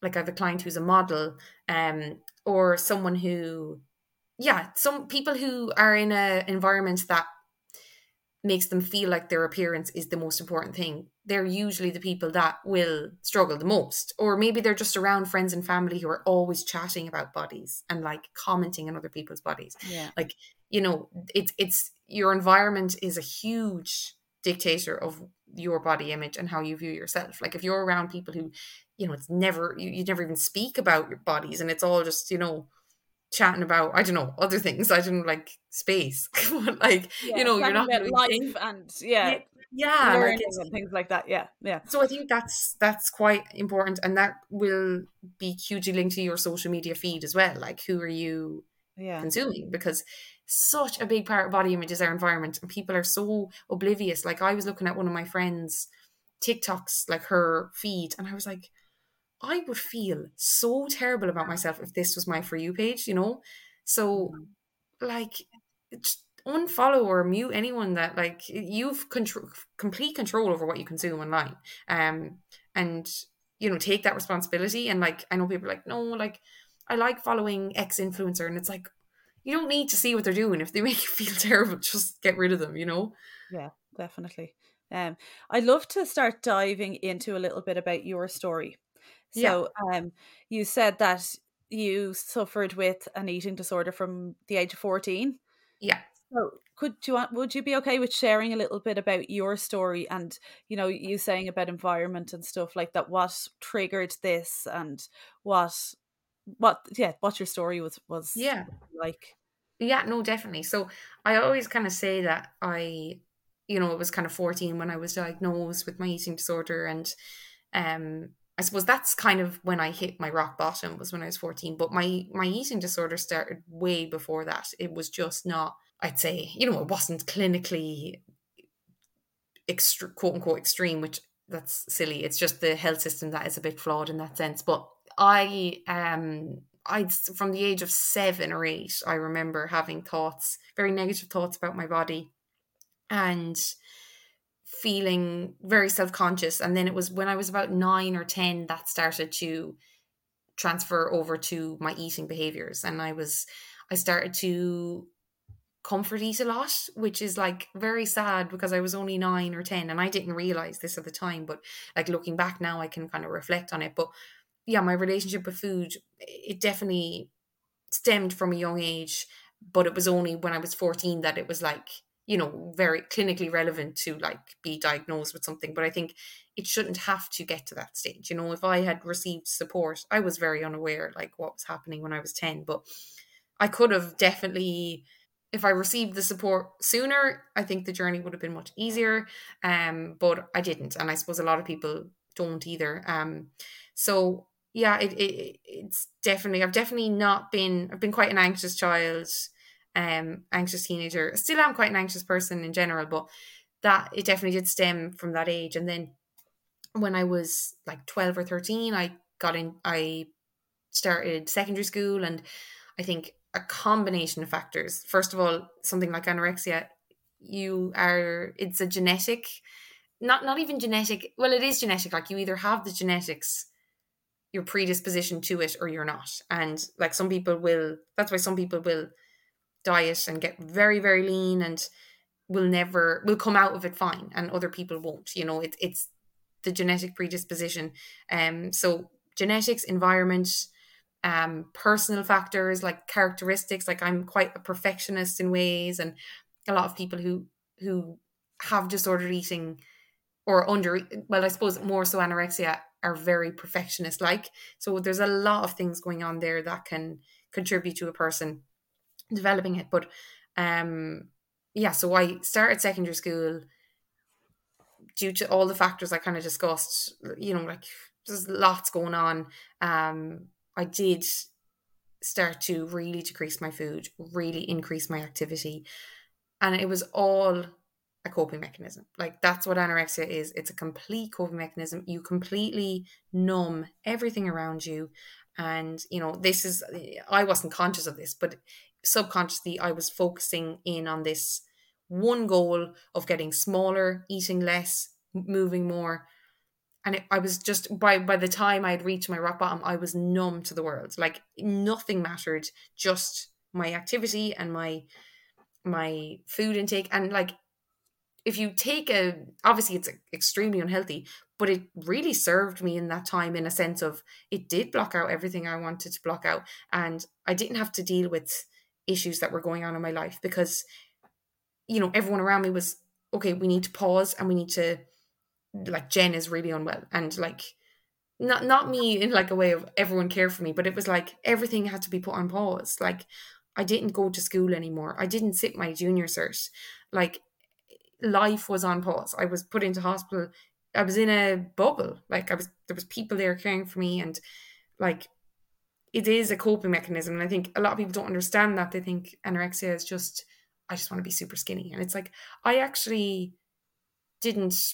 like i have a client who's a model um or someone who yeah, some people who are in an environment that makes them feel like their appearance is the most important thing, they're usually the people that will struggle the most. Or maybe they're just around friends and family who are always chatting about bodies and like commenting on other people's bodies. Yeah. Like, you know, it's it's your environment is a huge dictator of your body image and how you view yourself. Like if you're around people who, you know, it's never you, you never even speak about your bodies and it's all just, you know, chatting about I don't know other things. I didn't like space, like yeah, you know, you're not life and yeah, yeah, yeah like and things like that. Yeah, yeah. So I think that's that's quite important, and that will be hugely linked to your social media feed as well. Like, who are you yeah. consuming? Because such a big part of body image is our environment, and people are so oblivious. Like, I was looking at one of my friends' TikToks, like her feed, and I was like I would feel so terrible about myself if this was my for you page, you know? So mm-hmm. like unfollow or mute anyone that like you've control complete control over what you consume online. Um and you know, take that responsibility and like I know people like, no, like I like following X influencer and it's like you don't need to see what they're doing. If they make you feel terrible, just get rid of them, you know? Yeah, definitely. Um, I'd love to start diving into a little bit about your story. So yeah. um you said that you suffered with an eating disorder from the age of 14. Yeah. So could you want would you be okay with sharing a little bit about your story and you know you saying about environment and stuff like that what triggered this and what what yeah what your story was was yeah like yeah no definitely so i always kind of say that i you know it was kind of 14 when i was diagnosed with my eating disorder and um I suppose that's kind of when I hit my rock bottom was when I was 14. But my my eating disorder started way before that. It was just not, I'd say, you know, it wasn't clinically quote unquote extreme, which that's silly. It's just the health system that is a bit flawed in that sense. But I um I from the age of seven or eight, I remember having thoughts, very negative thoughts about my body. And feeling very self-conscious. And then it was when i was about 9 or 10 that started to transfer over to my eating behaviors. And i was i started to comfort eat a lot which is like very sad because i was only 9 or 10 and i didn't realize this at the time but like looking back now i can kind of reflect on it. But yeah my relationship with food it definitely stemmed from a young age but it was only when i was 14 that it was like you know very clinically relevant to like be diagnosed with something but i think it shouldn't have to get to that stage you know? If i had received support i was very unaware like what was happening when i was 10 but i could have definitely if i received the support sooner i think the journey would have been much easier um but i didn't and i suppose a lot of people don't either um so yeah it, it it's definitely i've definitely not been i've been quite an anxious child um, anxious teenager. Still I'm quite an anxious person in general, but that it definitely did stem from that age. And then when I was like 12 or 13, I got in, I started secondary school. And I think a combination of factors. First of all, something like anorexia, you are, it's a genetic, not, not even genetic. Well, it is genetic. Like you either have the genetics your predisposition to it or you're not and like some people will that's why some people will diet and get very very lean and will never will come out of it fine and other people won't you know it, it's the genetic predisposition. Um so genetics environment um personal factors like characteristics like i'm quite a perfectionist in ways and a lot of people who who have disordered eating or under well i suppose more so anorexia are very perfectionist like so there's a lot of things going on there that can contribute to a person developing it. But um, yeah, so I started secondary school due to all the factors I kind of discussed. You know, like there's lots going on. Um, I did start to really decrease my food, really increase my activity, and it was all a coping mechanism. Like that's what anorexia is. It's a complete coping mechanism. You completely numb everything around you. And, you know, this is, I wasn't conscious of this, but subconsciously I was focusing in on this one goal of getting smaller, eating less, moving more. And it, I was just by by the time I had reached my rock bottom, I was numb to the world. Like nothing mattered, just my activity and my my food intake. And like if you take a obviously it's extremely unhealthy, but it really served me in that time in a sense of it did block out everything I wanted to block out, and I didn't have to deal with issues that were going on in my life because you know everyone around me was okay we need to pause and we need to like jen is really unwell. And like not not me in like a way of everyone care for me but it was like everything had to be put on pause. Like i didn't go to school anymore. I didn't sit my junior cert. Like life was on pause. I was put into hospital. I was in a bubble. Like i was there was people there caring for me and like it is a coping mechanism. And I think a lot of people don't understand that. They think anorexia is just, I just want to be super skinny. And it's like, I actually didn't,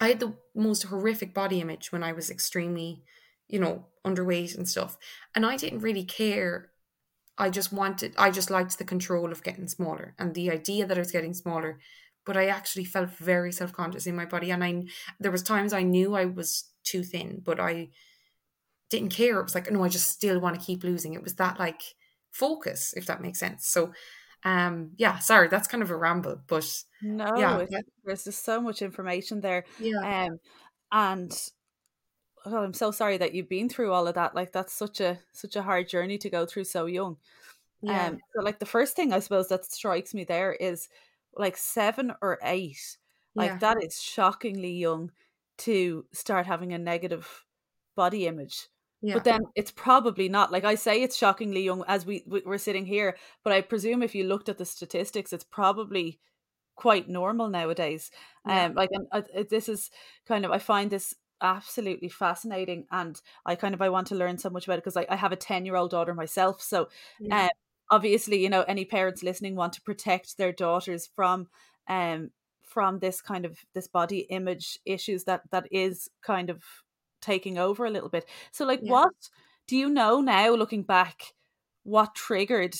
I had the most horrific body image when I was extremely, you know, underweight and stuff. And I didn't really care. I just wanted, I just liked the control of getting smaller and the idea that I was getting smaller. But I actually felt very self conscious in my body. And I, there was times I knew I was too thin, but I, didn't care. It was like, no, I just still want to keep losing. It was that like focus, if that makes sense. So, um, yeah, sorry, that's kind of a ramble, but no, yeah, there's just so much information there. Yeah, um, and oh, I'm so sorry that you've been through all of that. Like, that's such a such a hard journey to go through so young. Yeah. Um, so like the first thing I suppose that strikes me there is like seven or eight. Like yeah. that is shockingly young to start having a negative body image. Yeah. But then it's probably not. Like I say, it's shockingly young as we we're sitting here. But I presume if you looked at the statistics, it's probably quite normal nowadays. Yeah. Um, like and uh, this is kind of I find this absolutely fascinating, and I kind of I want to learn so much about it because I, I have a ten year old daughter myself. So, yeah. um, obviously, you know, any parents listening want to protect their daughters from um from this kind of this body image issues that that is kind of taking over a little bit. So like yeah. what do you know now looking back what triggered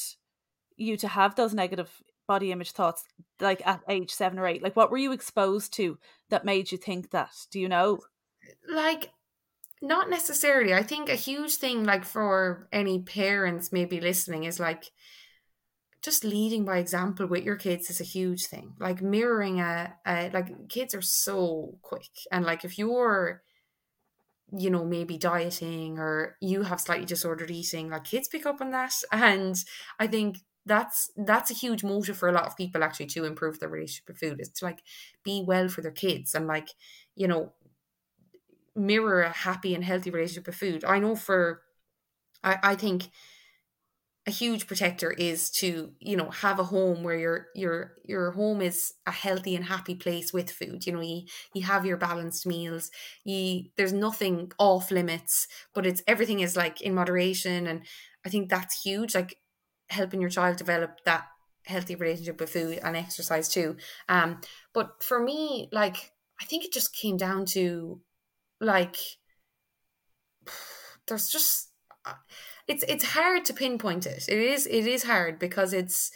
you to have those negative body image thoughts like at age seven or eight? Like, what were you exposed to that made you think that? Do you know? Like, not necessarily. I think a huge thing, like for any parents maybe listening, is like just leading by example with your kids is a huge thing. Like mirroring a, a like kids are so quick, and like if you're you know maybe dieting or you have slightly disordered eating like kids pick up on that. And i think that's that's a huge motive for a lot of people actually to improve their relationship with food is to like be well for their kids and like you know mirror a happy and healthy relationship with food. I know for i i think a huge protector is to you know have a home where your your your home is a healthy and happy place with food. You know you you have your balanced meals. You there's nothing off limits but it's everything is like in moderation and i think that's huge like helping your child develop that healthy relationship with food and exercise too. Um but for me like i think it just came down to like there's just uh, it's it's hard to pinpoint it. It is it is hard because it's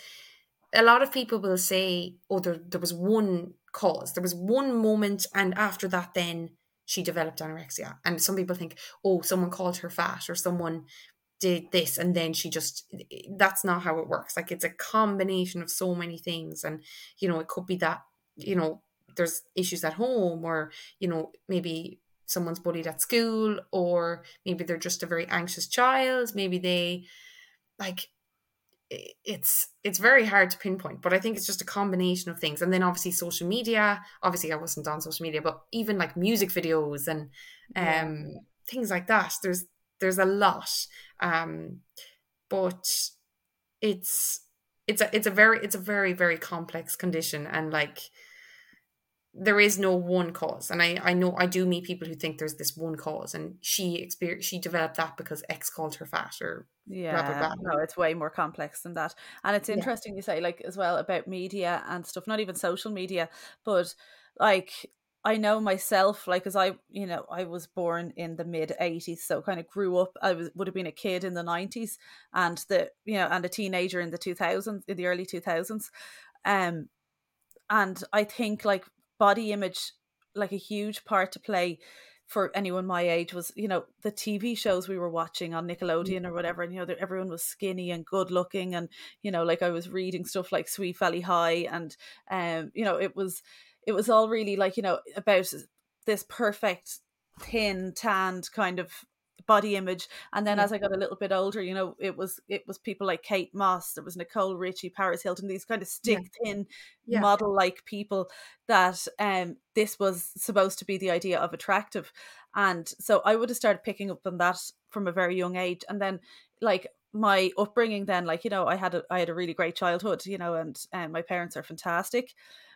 a lot of people will say, "Oh, there there was one cause, there was one moment, and after that, then she developed anorexia." And some people think, "Oh, someone called her fat, or someone did this, and then she just." That's not how it works. Like it's a combination of so many things, and you know, it could be that you know there's issues at home, or you know, maybe someone's bullied at school or maybe they're just a very anxious child. Maybe they like it's it's very hard to pinpoint but i think it's just a combination of things. And then obviously social media. Obviously i wasn't on social media but even like music videos and um yeah. things like that. There's there's a lot. Um but it's it's a it's a very it's a very very complex condition. And like there is no one cause and I, I know i do meet people who think there's this one cause and she experienced she developed that because x called her fat or yeah blah, blah, blah. no it's way more complex than that and it's interesting yeah. you say like as well about media and stuff not even social media but like I know myself, like, as I, you know, I was born in the mid '80s, so kind of grew up. I was would have been a kid in the '90s, and the, you know, and a teenager in the 2000s, in the early 2000s, um, and I think like body image like a huge part to play for anyone my age was you know the TV shows we were watching on Nickelodeon or whatever and you know everyone was skinny and good looking and you know like I was reading stuff like Sweet Valley High and um you know it was it was all really like you know about this perfect thin tanned kind of body image and then yeah. as i got a little bit older you know it was it was people like kate moss there was nicole richie paris hilton these kind of stick thin yeah. model like people that um this was supposed to be the idea of attractive and so i would have started picking up on that from a very young age and then like my upbringing then like you know i had a i had a really great childhood you know and and my parents are fantastic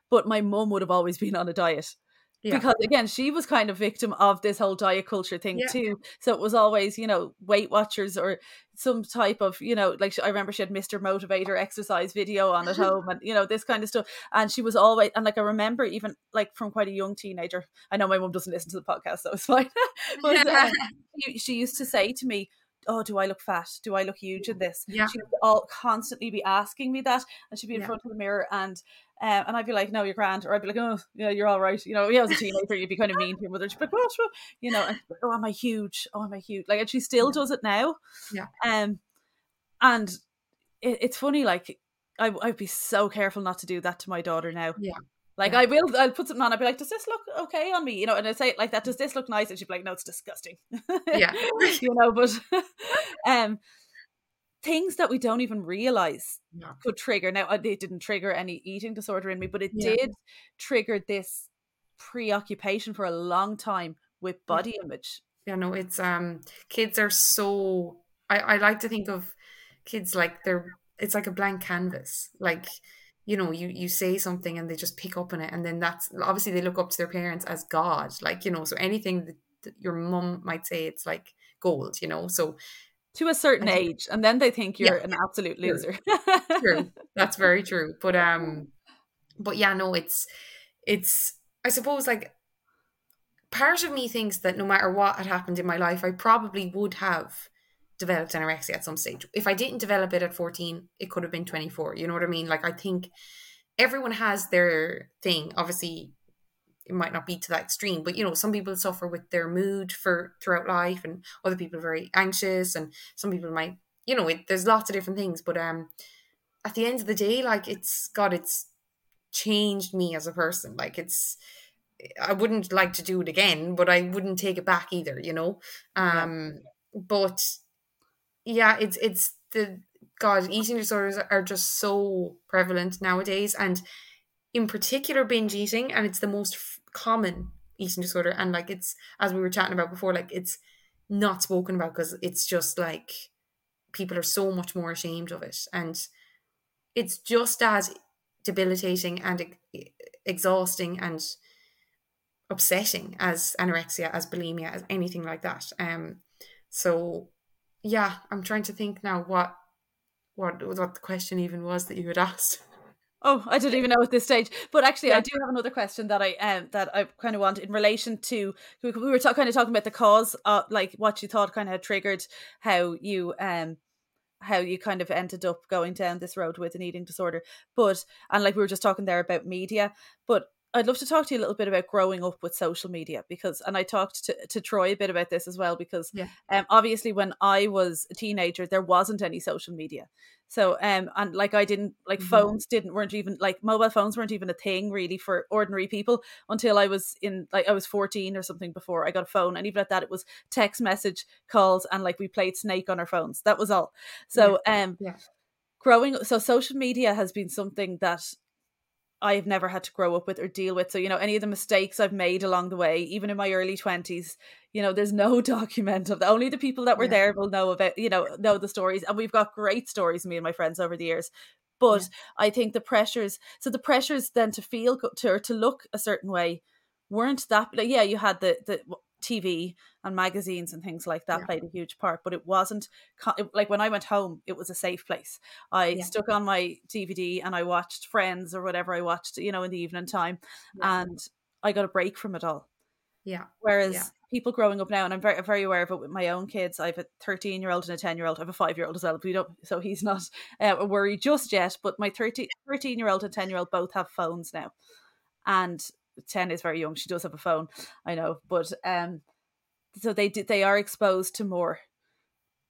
but my mum would have always been on a diet yeah. Because again, she was kind of victim of this whole diet culture thing yeah. too. So it was always, you know, Weight Watchers or some type of, you know, like I remember she had Mr. Motivator exercise video on at home and, you know, this kind of stuff. And she was always, and like I remember even like from quite a young teenager, I know my mum doesn't listen to the podcast, so it's fine. but um, she, she used to say to me, oh, do I look fat? Do I look huge in this? Yeah. She would all constantly be asking me that, and she'd be in yeah. front of the mirror, and um, and I'd be like, no, you're grand. Or I'd be like, oh, yeah, you're all right. You know, yeah, as a teenager, you'd be kind of mean to your mother. She'd be like, oh, you know, and, oh, am I huge? Oh, am I huge? Like, and she still yeah. does it now. Yeah. Um, and it, it's funny, like, I, I'd be so careful not to do that to my daughter now. Yeah. Like yeah. I will, I'll put something on. I'd be like, "Does this look okay on me?" You know, and I say it like that. Does this look nice? And she'd be like, "No, it's disgusting." Yeah, you know. But um, things that we don't even realize yeah. could trigger. Now, it didn't trigger any eating disorder in me, but it yeah. did trigger this preoccupation for a long time with body image. Yeah, no, it's um, kids are so. I I like to think of kids like they're. It's like a blank canvas, like you know you you say something and they just pick up on it. And then that's obviously they look up to their parents as god like you know so anything that, that your mum might say it's like gold you know? So to a certain age and then they think you're yeah, an absolute loser. True. true that's very true. But um but yeah no it's it's i suppose like part of me thinks that no matter what had happened in my life i probably would have developed anorexia at some stage. If I didn't develop it at 14, it could have been 24. You know what I mean? Like I think everyone has their thing. Obviously, it might not be to that extreme, but you know, some people suffer with their mood for throughout life, and other people are very anxious, and some people might, you know, it, there's lots of different things. But um, at the end of the day, like it's God, it's changed me as a person. Like it's, I wouldn't like to do it again, but I wouldn't take it back either. You know, um, yeah. but yeah, it's it's the God eating disorders are just so prevalent nowadays, and in particular binge eating, and it's the most f- common eating disorder. And like it's as we were chatting about before, like it's not spoken about because it's just like people are so much more ashamed of it, and it's just as debilitating and ex- exhausting and upsetting as anorexia, as bulimia, as anything like that. Um, so yeah, I'm trying to think now what what what the question even was that you had asked. Oh, I didn't even know at this stage. But actually, yeah. I do have another question that I um that I kind of want in relation to we were ta- kind of talking about the cause, of like what you thought kind of triggered how you um how you kind of ended up going down this road with an eating disorder. But and like we were just talking there about media, but I'd love to talk to you a little bit about growing up with social media because, and I talked to, to Troy a bit about this as well because, yeah. um, obviously when I was a teenager, there wasn't any social media. So, um, and like I didn't like mm-hmm. phones didn't weren't even like mobile phones weren't even a thing really for ordinary people until I was in like I was fourteen or something before I got a phone, and even at that it was text message calls and like we played Snake on our phones. That was all. So, yeah. um, yeah growing so social media has been something that I've never had to grow up with or deal with. So, you know, any of the mistakes I've made along the way, even in my early 20s, you know, there's no document of that. Only the people that were yeah. there will know about, you know, know the stories. And we've got great stories, me and my friends over the years. But yeah. I think the pressures, so the pressures then to feel, to, or to look a certain way weren't that, like, yeah, you had the, the TV and magazines and things like that yeah. played a huge part. But it wasn't like when I went home, it was a safe place. I yeah. stuck on my DVD and I watched Friends or whatever I watched, you know, in the evening time, yeah. and I got a break from it all. Yeah. Whereas people growing up now, and I'm very very aware of it with my own kids. I have a 13 year old and a 10 year old. I have a five year old as well, we don't. So he's not uh, a worry just yet. But my 13 year old and 10 year old both have phones now, and 10 is very young she does have a phone i know but um so they they are exposed to more.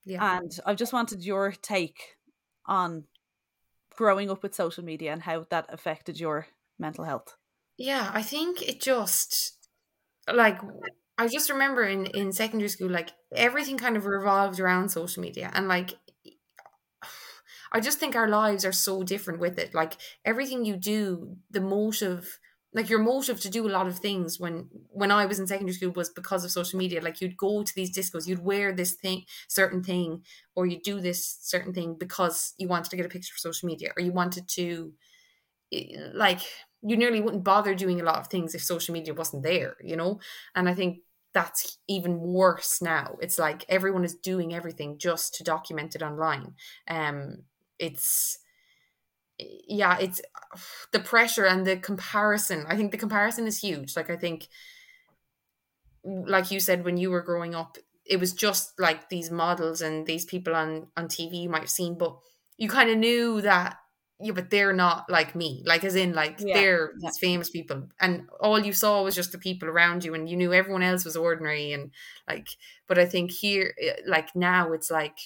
Yeah. And i just wanted your take on growing up with social media and how that affected your mental health. Yeah i think it just like i just remember in in secondary school like everything kind of revolved around social media and like I just think our lives are so different with it. Like everything you do, the motive like your motive to do a lot of things when when I was in secondary school was because of social media. Like you'd go to these discos, you'd wear this thing, certain thing, or you do this certain thing because you wanted to get a picture for social media, or you wanted to, like, you nearly wouldn't bother doing a lot of things if social media wasn't there, you know. And I think that's even worse now. It's like everyone is doing everything just to document it online. Um, it's yeah, it's the pressure and the comparison. I think the comparison is huge. Like I think like you said when you were growing up, it was just like these models and these people on on TV you might have seen, but you kind of knew that yeah, but they're not like me. Like as in like yeah, they're yeah. these famous people. And all you saw was just the people around you and you knew everyone else was ordinary and like but I think here eh, like now it's like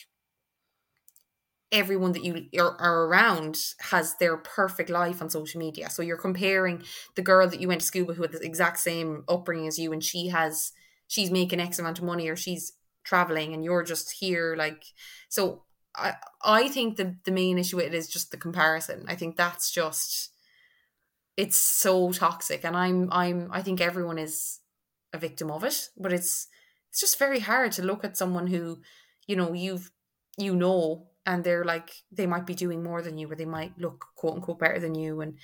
everyone that you are, are around has their perfect life on social media. So you're comparing the girl that you went to school with who had the exact same upbringing as you, and she has she's making X amount of money or she's traveling, and you're just here. Like so, I I think the the main issue with it is just the comparison. I think that's just it's so toxic, and I'm I'm I think everyone is a victim of it, but it's it's just very hard to look at someone who you know you've you know and they're like they might be doing more than you or they might look quote unquote better than you and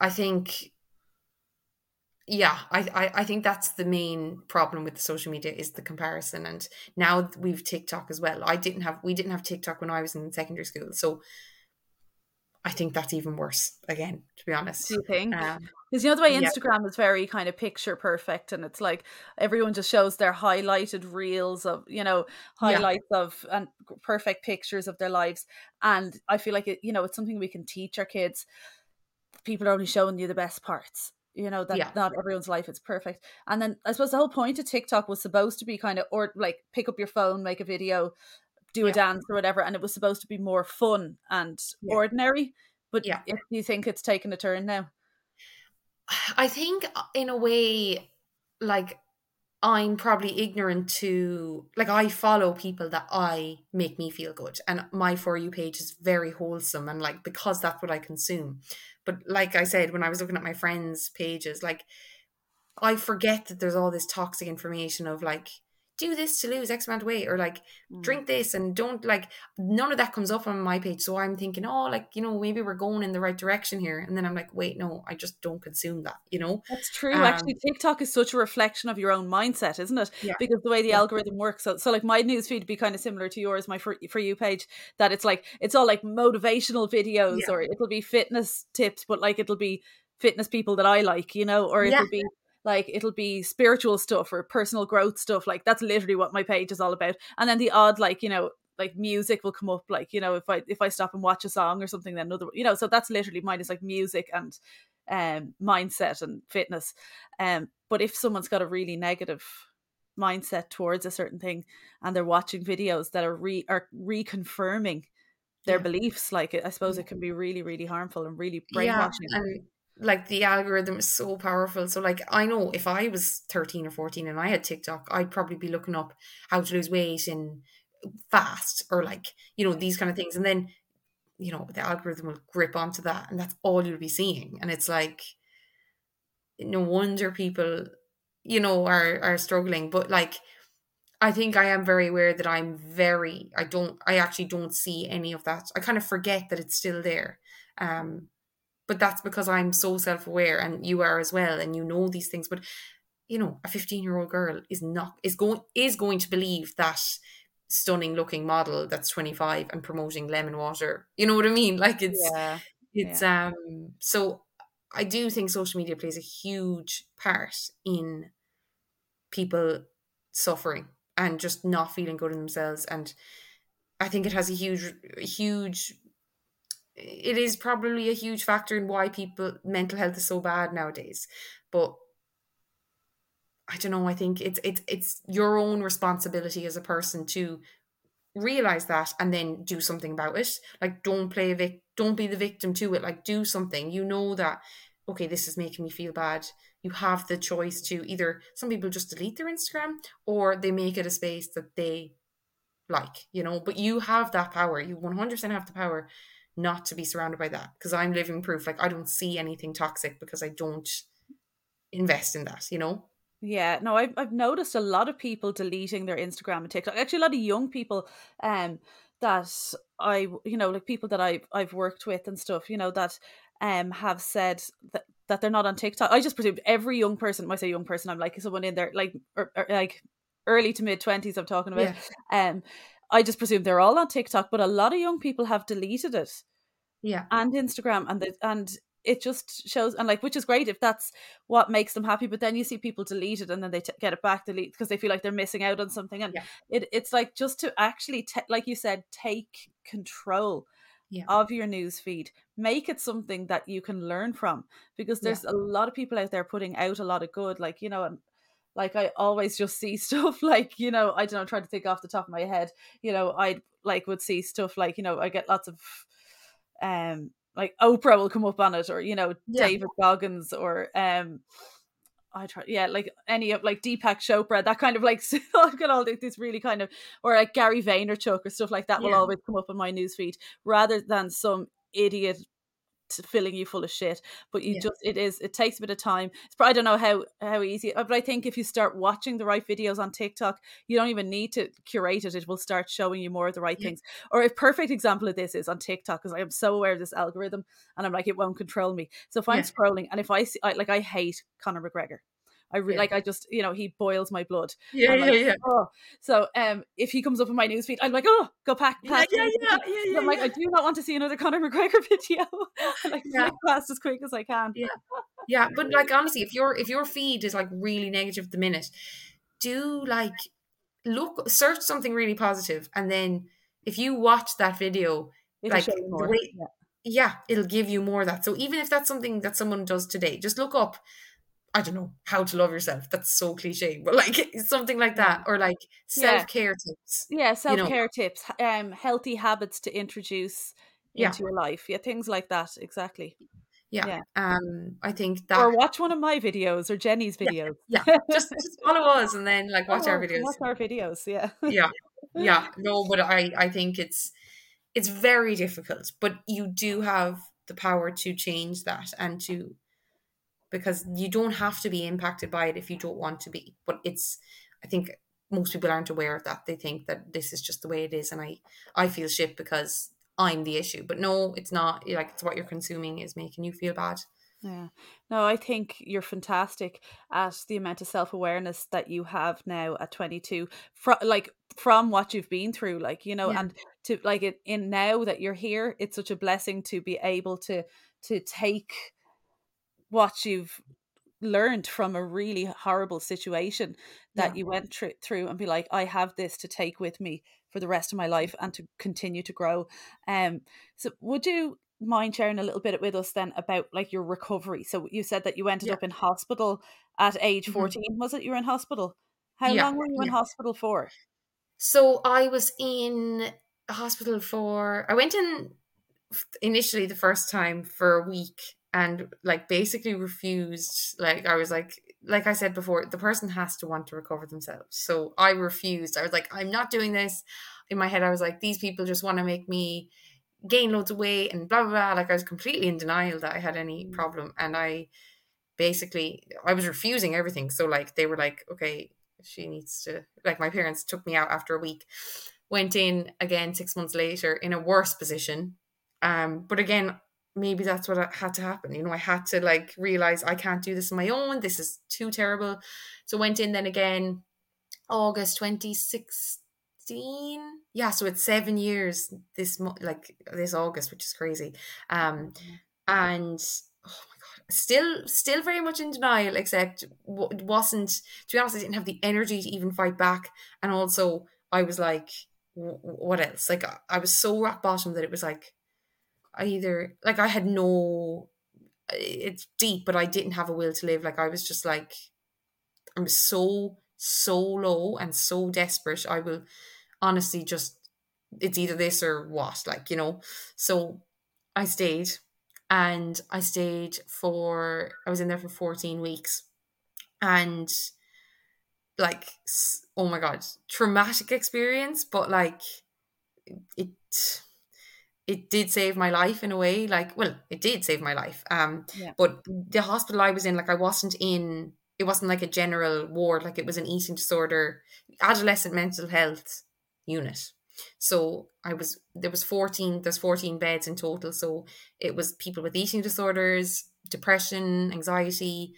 i think yeah I, I i think that's the main problem with the social media is the comparison and now we've tiktok as well. I didn't have we didn't have tiktok when i was in secondary school so I think that's even worse. Again, to be honest, do you think? Um, because you know the way yeah. Instagram is very kind of picture perfect, and it's like everyone just shows their highlighted reels of you know Yeah. highlights of and perfect pictures of their lives. And I feel like it, you know, it's something we can teach our kids. People are only showing you the best parts. You know that Yeah. not everyone's life is perfect. And then I suppose the whole point of TikTok was supposed to be kind of or like pick up your phone, make a video, do a Yeah. dance or whatever, and it was supposed to be more fun and Yeah. ordinary. But Yeah. if you think it's taken a turn now, I think uh, in a way, like I'm probably ignorant to like I follow people that I make me feel good, and my for you page is very wholesome, and like because that's what I consume. But like I said, when I was looking at my friends' pages, like I forget that there's all this toxic information of like do this to lose X amount of weight, or like Mm. drink this and don't like none of that comes up on my page. So I'm thinking, oh, like you know, maybe we're going in the right direction here, and then I'm like, wait, no, I just don't consume that, you know. That's true. Um, Actually, TikTok is such a reflection of your own mindset, isn't it? Yeah. Because the way the Yeah. algorithm works. So, so like my newsfeed would be kind of similar to yours, my for, for you page, that it's like, it's all like motivational videos Yeah. or it'll be fitness tips, but like it'll be fitness people that I like, you know, or it'll be like, it'll be spiritual stuff or personal growth stuff. Like that's literally what my page is all about. And then the odd, like, you know, like music will come up like you know if i if i stop and watch a song or something then another you know so that's literally mine is like music and um mindset and fitness um but if someone's got a really negative mindset towards a certain thing and they're watching videos that are re are reconfirming their Yeah. beliefs like i suppose Yeah. it can be really really harmful and really yeah, brainwashing and like the algorithm is so powerful. So like I know if I was 13 or 14 and I had TikTok, I'd probably be looking up how to lose weight in fast or like, you know, these kind of things. And then, you know, the algorithm will grip onto that and that's all you'll be seeing. And it's like no wonder people, you know, are are struggling. But like I think I am very aware that I'm very I don't I actually don't see any of that. I kind of forget that it's still there. Um but that's because I'm so self-aware and you are as well and you know these things but you know a 15-year-old girl is not is going is going to believe that stunning looking model that's 25 and promoting lemon water. You know what I mean? Like it's yeah it's um so I do think social media plays a huge part in people suffering and just not feeling good in themselves and I think it has a huge huge it is probably a huge factor in why people mental health is so bad nowadays. But I don't know I think it's it's it's your own responsibility as a person to realize that and then do something about it. Like don't play a vic don't be the victim to it. Like do something. You know that okay this is making me feel bad. You have the choice to either some people just delete their instagram or they make it a space that they like you know? But you have that power. You 100% have the power not to be surrounded by that because i'm living proof like i don't see anything toxic because i don't invest in that you know Yeah, no, I've I've noticed a lot of people deleting their Instagram and TikTok. Actually, a lot of young people, um, that I you know like people that I've I've worked with and stuff, you know that um have said that that they're not on TikTok. I just presumed every young person. When I say young person, I'm like someone in there like or, or like early to mid twenties. I'm talking about. Um, I just presume they're all on TikTok, but a lot of young people have deleted it yeah and Instagram and the and it just shows and like which is great if that's what makes them happy but then you see people delete it and then they t- get it back delete because they feel like they're missing out on something and Yeah. it it's like just to actually ta like you said take control Yeah. of your news feed make it something that you can learn from because Yeah. there's a lot of people out there putting out a lot of good like you know and like I always just see stuff like you know I don't know trying to think off the top of my head you know I like would see stuff like you know I get lots of um like Oprah will come up on it or you know Yeah. David Goggins or um I try yeah like any of like Deepak Chopra that kind of like I've got all thi- this really kind of or like Gary Vaynerchuk or stuff like that will always come up on my newsfeed rather than some idiot filling you full of shit but you Yeah. just it is it takes a bit of time it's pro- I don't know how how easy uh, but I think if you start watching the right videos on TikTok you don't even need to curate it it will start showing you more of the right Yeah. things or a perfect example of this is on TikTok because I am so aware of this algorithm and I'm like it won't control me so if I'm Yeah. scrolling and if I see I, like I hate Conor McGregor I re- Yeah. like I just you know he boils my blood. Yeah, I'm yeah, like, yeah. Oh. So um, if he comes up in my newsfeed, I'm like, oh, go pack. Yeah, past yeah, yeah, yeah, yeah, I'm like. I do not want to see another Conor McGregor video. Like Yeah. past as quick as I can. Yeah. Yeah, but like honestly, if your if your feed is like really negative at the minute, do like look search something really positive, and then if you watch that video, It'll like show you the way- Yeah. yeah, it'll give you more of that. So even if that's something that someone does today, just look up. I don't know how to love yourself. That's so cliche, but like something like that, or like self care tips. Yeah, you self know. care tips, h- um, healthy habits to introduce Yeah. into your life. Yeah, things like that. Exactly. Yeah. Yeah. Um, I think that Or watch one of my videos or Jenny's videos. yeah, just just follow us and then like watch our Oh, videos. Watch our videos. Yeah. yeah yeah no but i i think it's it's very difficult but you do have the power to change that and to because you don't have to be impacted by it if you don't want to be. But it's i think most people aren't aware of that. They think that this is just the way it is and i i feel shit because i'm the issue. But no it's not. Like it's what you're consuming is making you feel bad. Yeah. No, I think you're fantastic at the amount of self awareness that you have now at 22, from like from what you've been through, like you know, Yeah. and to like it in now that you're here, it's such a blessing to be able to to take what you've learned from a really horrible situation that Yeah. you went thr- through and be like i have this to take with me for the rest of my life and to continue to grow. Um so would you mind sharing a little bit with us then about like your recovery? So you said that you ended Yeah. up in hospital at age Mhm. 14 was it? You were in hospital. How Yeah, long were you in hospital for? So I was in hospital for I went in initially the first time for a week and like basically refused like I was like like I said before the person has to want to recover themselves. So I refused. I was like I'm not doing this. In my head I was like these people just want to make me gain loads of weight and blah blah blah like I was completely in denial that I had any Mm. problem and I basically I was refusing everything. So like they were like, okay, she needs to like my parents took me out after a week, went in again six months later in a worse position. Um, but again, maybe that's what had to happen. You know, I had to like realize I can't do this on my own. This is too terrible. So went in then again, August 2016. Yeah, so it's seven years this mo- like this August, which is crazy. Um, and oh my god still still very much in denial except it wasn't to be honest i didn't have the energy to even fight back and also i was like w- what else like i was so rock bottom that it was like either like i had no it's deep but i didn't have a will to live. Like i was just like i'm so so low and so desperate i will honestly just it's either this or what like you know? So i stayed and I stayed for I was in there for 14 weeks and like oh my god traumatic experience but like it it did save my life in a way like well it did save my life um Yeah. but the hospital I was in like I wasn't in it wasn't like a general ward like it was an eating disorder adolescent mental health unit so I was there was 14 there's 14 beds in total so it was people with eating disorders depression anxiety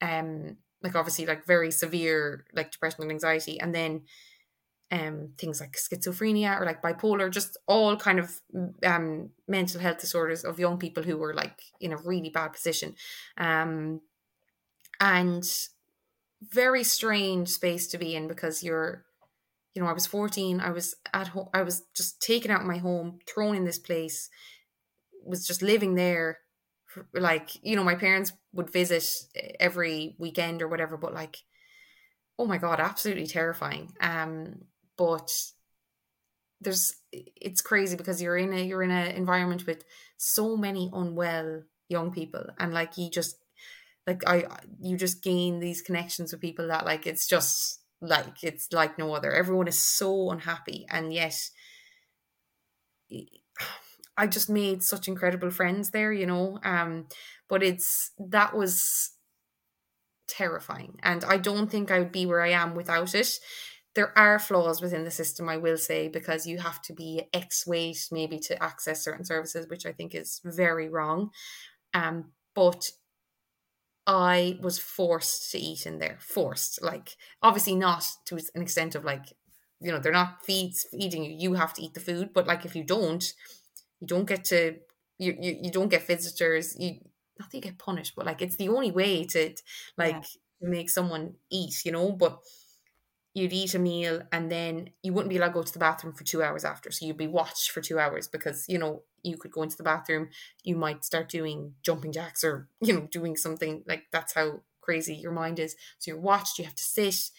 um like obviously like very severe like depression and anxiety and then um things like schizophrenia or like bipolar just all kind of um mental health disorders of young people who were like in a really bad position um and very strange space to be in because you're you know, I was 14, I was at home, I was just taken out of my home, thrown in this place, was just living there. Like, you know, my parents would visit every weekend or whatever, but like, oh my God, absolutely terrifying. Um, but there's, it's crazy because you're in a, you're in an environment with so many unwell young people and like you just, like I, you just gain these connections with people that like, it's just, like it's like no other. Everyone is so unhappy, and yet I just made such incredible friends there, you know. Um, but it's that was terrifying, and I don't think I would be where I am without it. There are flaws within the system, I will say, because you have to be X weight maybe to access certain services, which I think is very wrong. Um, but I was forced to eat in there. Forced. Like obviously not to an extent of like, you know, they're not feeds feeding you. You have to eat the food. But like if you don't, you don't get to you you, you don't get visitors. You not that you get punished, but like it's the only way to like yeah. make someone eat, you know. But you'd eat a meal and then you wouldn't be allowed to go to the bathroom for two hours after. So you'd be watched for two hours because, you know, you could go into the bathroom, you might start doing jumping jacks or, you know, doing something like that's how crazy your mind is. So you're watched, you have to sit,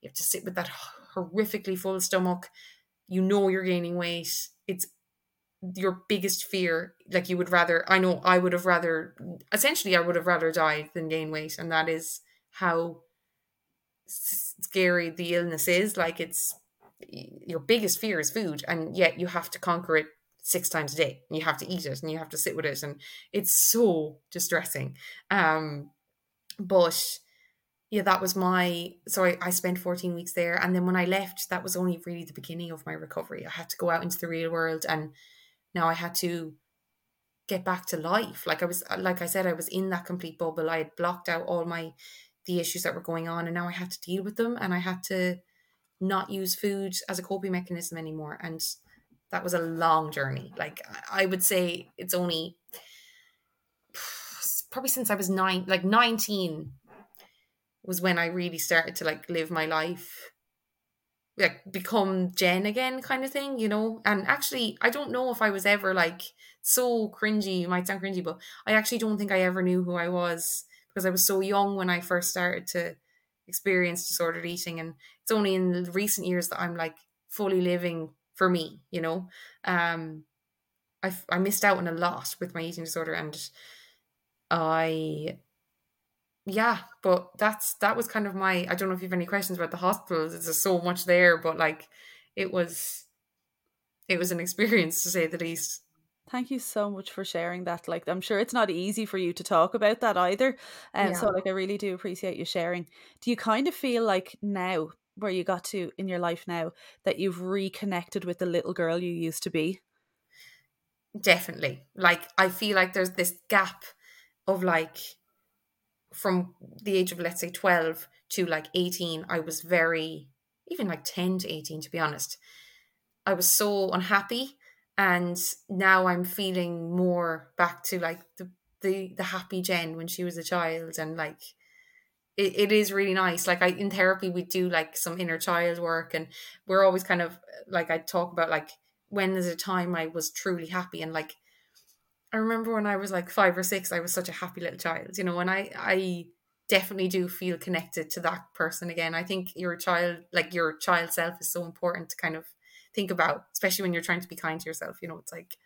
you have to sit with that horrifically full stomach. You know you're gaining weight. It's your biggest fear. Like you would rather, I know I would have rather, essentially, I would have rather died than gain weight. And that is how scary the illness is. Like it's your biggest fear is food, and yet you have to conquer it six times a day. And you have to eat it, and you have to sit with it, and it's so distressing. Um, but yeah, that was my. So I, I spent fourteen weeks there, and then when I left, that was only really the beginning of my recovery. I had to go out into the real world, and now I had to get back to life. Like I was, like I said, I was in that complete bubble. I had blocked out all my the issues that were going on and now I had to deal with them and I had to not use food as a coping mechanism anymore and that was a long journey like I would say it's only probably since I was 9 like 19 was when I really started to like live my life like become Jen again kind of thing, you know? And actually I don't know if I was ever like so cringy, might sound cringy, but I actually don't think I ever knew who I was because I was so young when I first started to experience disordered eating. And it's only in recent years that I'm like fully living for me, you know. Um, I, I missed out on a lot with my eating disorder and I yeah but that's that was kind of my i don't know if you have any questions about the hospitals there's so much there but like it was it was an experience to say the least Thank you so much for sharing that. Like, I'm sure it's not easy for you to talk about that either. And um, yeah. so, like, I really do appreciate you sharing. Do you kind of feel like now, where you got to in your life now, that you've reconnected with the little girl you used to be? Definitely. Like, I feel like there's this gap of like from the age of, let's say, 12 to like 18, I was very, even like 10 to 18, to be honest. I was so unhappy and now i'm feeling more back to like the the, the happy jen when she was a child and like it, it is really nice. Like i in therapy we do like some inner child work and we're always kind of like i talk about like when there's a time i was truly happy and like i remember when i was like five or six i was such a happy little child you know and i i definitely do feel connected to that person again. I think your child like your child self is so important to kind of think about, especially when you're trying to be kind to yourself. You know, it's like,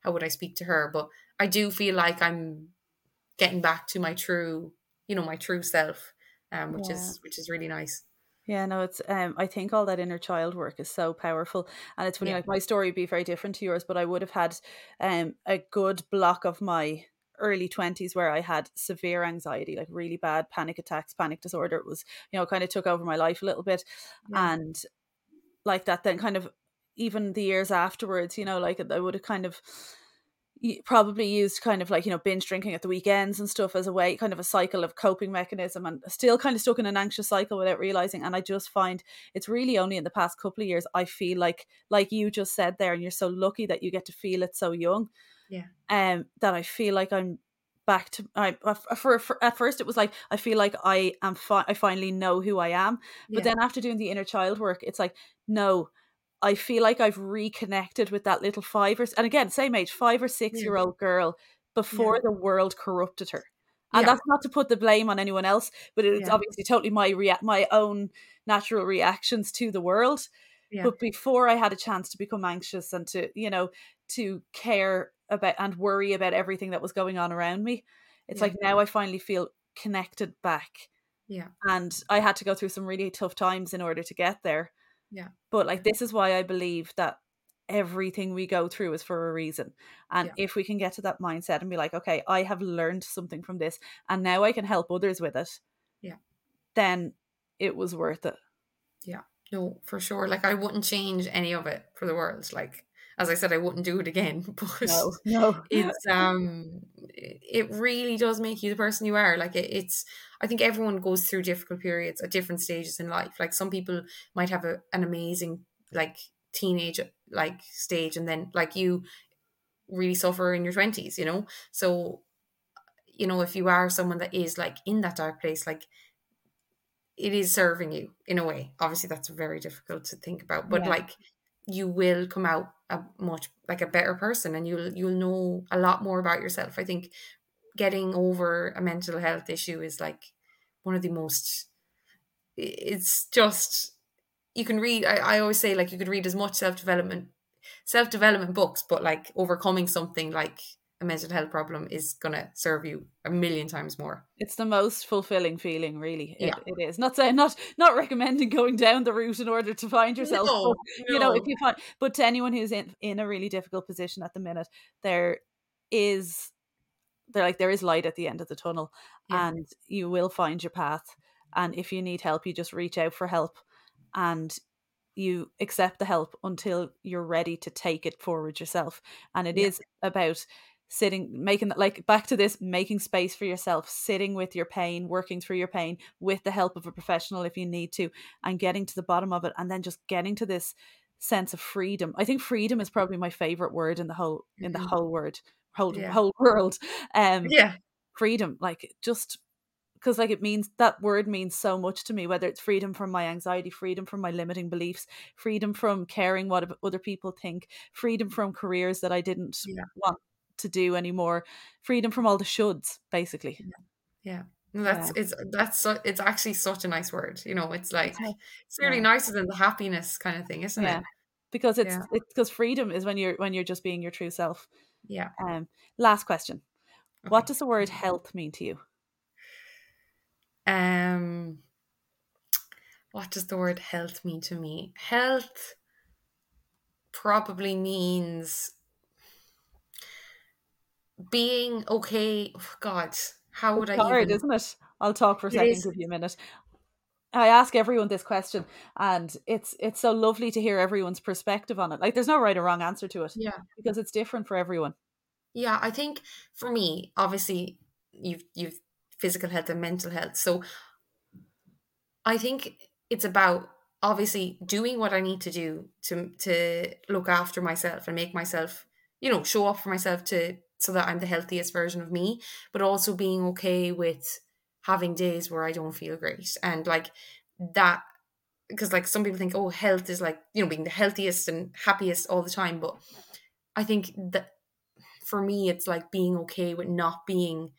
how would I speak to her? But I do feel like I'm getting back to my true, you know, my true self, um, which yeah. is which is really nice. Yeah, no, it's um I think all that inner child work is so powerful. And it's funny, yeah. like my story would be very different to yours, but I would have had um a good block of my early 20s where I had severe anxiety, like really bad panic attacks, panic disorder. It was, you know, kind of took over my life a little bit. Yeah. And like that then kind of even the years afterwards, you know, like I would have kind of probably used kind of like you know binge drinking at the weekends and stuff as a way kind of a cycle of coping mechanism and still kind of stuck in an anxious cycle without realizing and i just find it's really only in the past couple of years i feel like like you just said there and you're so lucky that you get to feel it so young yeah um that i feel like i'm back to I for, for, at first it was like I feel like I am fi- I finally know who I am but yeah. then after doing the inner child work it's like no I feel like I've reconnected with that little five or and again same age five or six yeah. year old girl before yeah. the world corrupted her. And yeah. that's not to put the blame on anyone else, but it's obviously totally my rea- my own natural reactions to the world. But before I had a chance to become anxious and to you know to care about and worry about everything that was going on around me, it's like now I finally feel connected back. Yeah, and I had to go through some really tough times in order to get there yeah. But like this is why I believe that everything we go through is for a reason. And yeah. if we can get to that mindset and be like, okay, I have learned something from this and now I can help others with it. Yeah. Then it was worth it. Yeah. No, for sure. Like I wouldn't change any of it for the world. Like as I said, I wouldn't do it again. But No, no. it's um it really does make you the person you are like it, it's i think everyone goes through difficult periods at different stages in life like some people might have a, an amazing like teenage like stage and then like you really suffer in your 20s you know so you know if you are someone that is like in that dark place like it is serving you in a way obviously that's very difficult to think about but Yeah. like you will come out a much like a better person and you'll you'll know a lot more about yourself. I think getting over a mental health issue is like one of the most it's just you can read I, I always say like you could read as much self-development self-development books but like overcoming something like a mental health problem is gonna serve you a million times more It's the most fulfilling feeling, really. It, Yeah. it is. Not saying not not recommending going down the route in order to find yourself. No, but, you know, if you find but to anyone who's in, in a really difficult position at the minute, there is there like there is light at the end of the tunnel Yeah. and you will find your path. And if you need help, you just reach out for help and you accept the help until you're ready to take it forward yourself. And it is Yeah. about sitting making that like back to this making space for yourself sitting with your pain working through your pain with the help of a professional if you need to and getting to the bottom of it and then just getting to this sense of freedom i think freedom is probably my favorite word in the whole in the Mhm. whole word whole Yeah. whole world um yeah freedom like just because like it means that word means so much to me whether it's freedom from my anxiety freedom from my limiting beliefs freedom from caring what other people think freedom from careers that i didn't Yeah. want to do anymore freedom from all the shoulds basically Yeah. No, that's it's that's so, it's actually such a nice word. You know, it's like it's really Yeah. nicer than the happiness kind of thing, isn't yeah it? because it's Yeah. it's because freedom is when you're when you're just being your true self Yeah. um last question what does the word health mean to you Um what does the word health mean to me? Health probably means being okay. oh, God, how would it's I hard even isn't it i'll talk for a It second is. give you a minute I ask everyone this question, and it's it's so lovely to hear everyone's perspective on it. Like, there's no right or wrong answer to it Yeah. because it's different for everyone. Yeah, I think for me, obviously, you've you've physical health and mental health. So I think it's about obviously doing what I need to do to to look after myself and make myself, you know, show up for myself to so that I'm the healthiest version of me, but also being okay with having days where I don't feel great. And like that because like some people think oh health is like you know being the healthiest and happiest all the time but I think that for me it's like being okay with not being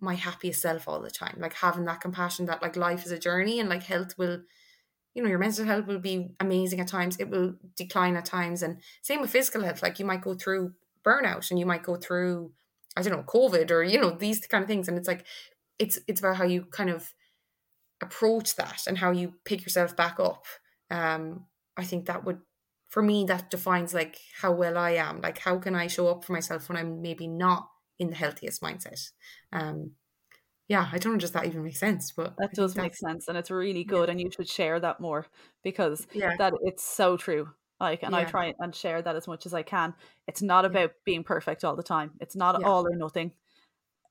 my happiest self all the time. Like having that compassion that like life is a journey and like health will you know your mental health will be amazing at times. It will decline at times. And same with physical health. Like you might go through burnout and you might go through i don't know covid or you know these kind of things. And it's like it's it's about how you kind of approach that and how you pick yourself back up. Um i think that would for me that defines like how well i am. Like how can i show up for myself when i'm maybe not in the healthiest mindset? Um yeah i don't know does that even make sense? But That does make sense, and it's really Yeah. good, and you should share that more because yeah. that it's so true. Like, and I try and share that as much as I can. It's not Yeah. about being perfect all the time. It's not Yeah. all or nothing.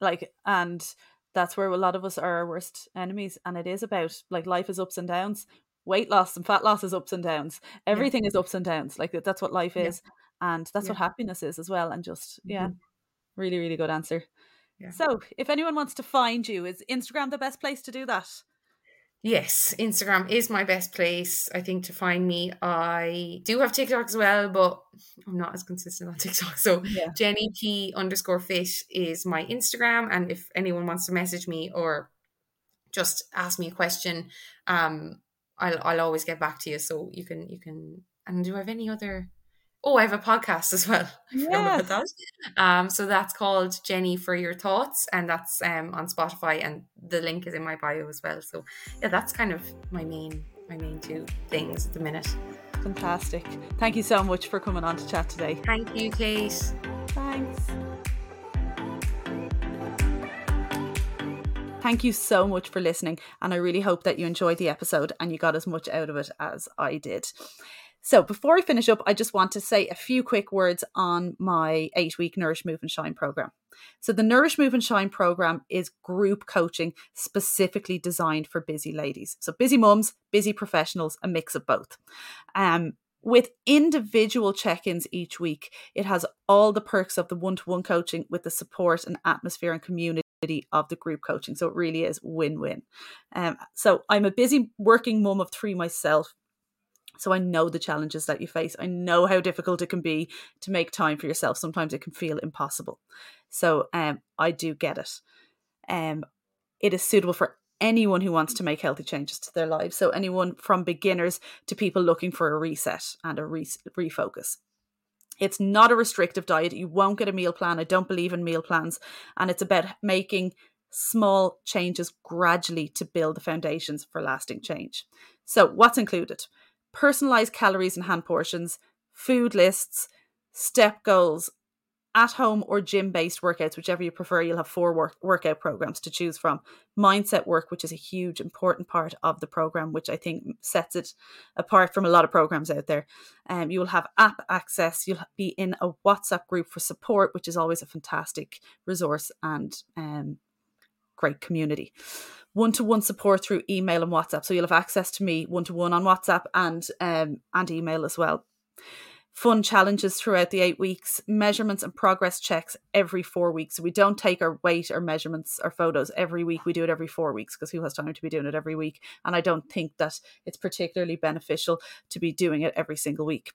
Like, and that's where a lot of us are our worst enemies. And it is about like life is ups and downs. Weight loss and fat loss is ups and downs. Everything is ups and downs. Like that's what life Yeah. is, and that's what happiness is as well. And just yeah, Mhm. really, really good answer. Yeah. So, if anyone wants to find you, is Instagram the best place to do that? Yes, Instagram is my best place, I think, to find me. I do have TikTok as well, but I'm not as consistent on TikTok. So Yeah. Jenny P underscore fit is my Instagram. And if anyone wants to message me or just ask me a question, um, I'll I'll always get back to you. So you can you can and do I have any other Oh, I have a podcast as well. I forgot about that. Um, so that's called Jenny for Your Thoughts, and that's um on Spotify, and the link is in my bio as well. So yeah, that's kind of my main my main two things at the minute. Fantastic. Thank you so much for coming on to chat today. Thank you, Kate. Thanks. Thank you so much for listening, and I really hope that you enjoyed the episode and you got as much out of it as I did. So, before I finish up, I just want to say a few quick words on my eight week Nourish, Move, and Shine program. So, the Nourish, Move, and Shine program is group coaching specifically designed for busy ladies. So, busy mums, busy professionals, a mix of both. Um, with individual check ins each week, it has all the perks of the one to one coaching with the support and atmosphere and community of the group coaching. So it really is win win. Um, so I'm a busy working mum of three myself. So I know the challenges that you face. I know how difficult it can be to make time for yourself. Sometimes it can feel impossible. So um, I do get it. Um, it is suitable for anyone who wants to make healthy changes to their lives. So anyone from beginners to people looking for a reset and a re- refocus. It's not a restrictive diet. You won't get a meal plan. I don't believe in meal plans. And it's about making small changes gradually to build the foundations for lasting change. So, what's included? Personalized calories and hand portions, food lists, step goals, at home or gym based workouts, whichever you prefer. You'll have four work- workout programs to choose from. Mindset work, which is a huge, important part of the program, which I think sets it apart from a lot of programs out there. Um, you will have app access. You'll be in a WhatsApp group for support, which is always a fantastic resource and um, great community. One to one support through email and WhatsApp. So you'll have access to me one to one on WhatsApp and um, and email as well fun challenges throughout the eight weeks, measurements and progress checks every four weeks. We don't take our weight or measurements or photos every week. We do it every four weeks because who has time to be doing it every week? And I don't think that it's particularly beneficial to be doing it every single week.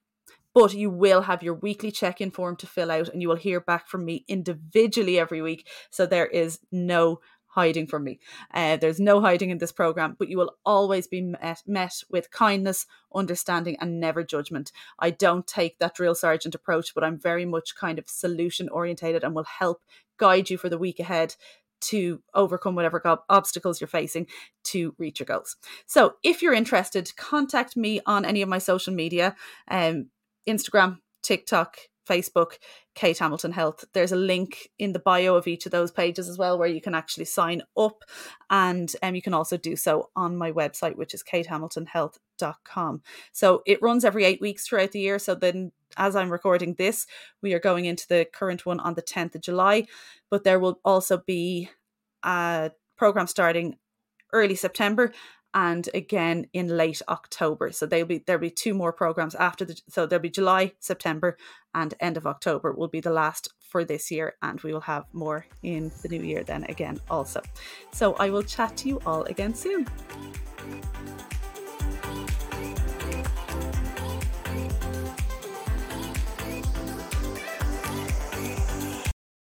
But you will have your weekly check in form to fill out, and you will hear back from me individually every week. So there is no hiding from me. Uh, there's no hiding in this program, but you will always be met, met with kindness, understanding, and never judgment. I don't take that drill sergeant approach, but I'm very much kind of solution orientated and will help guide you for the week ahead to overcome whatever obstacles you're facing to reach your goals. So, if you're interested, contact me on any of my social media, um, Instagram, TikTok, Facebook, Kate Hamilton Health. There's a link in the bio of each of those pages as well where you can actually sign up. And um, you can also do so on my website, which is katehamiltonhealth.com. So it runs every eight weeks throughout the year. So then, as I'm recording this, we are going into the current one on the 10th of July. But there will also be a program starting early September and again in late October. So there'll be there'll be two more programs after the so there'll be July, September, and end of October will be the last for this year, and we will have more in the new year then again also. So I will chat to you all again soon.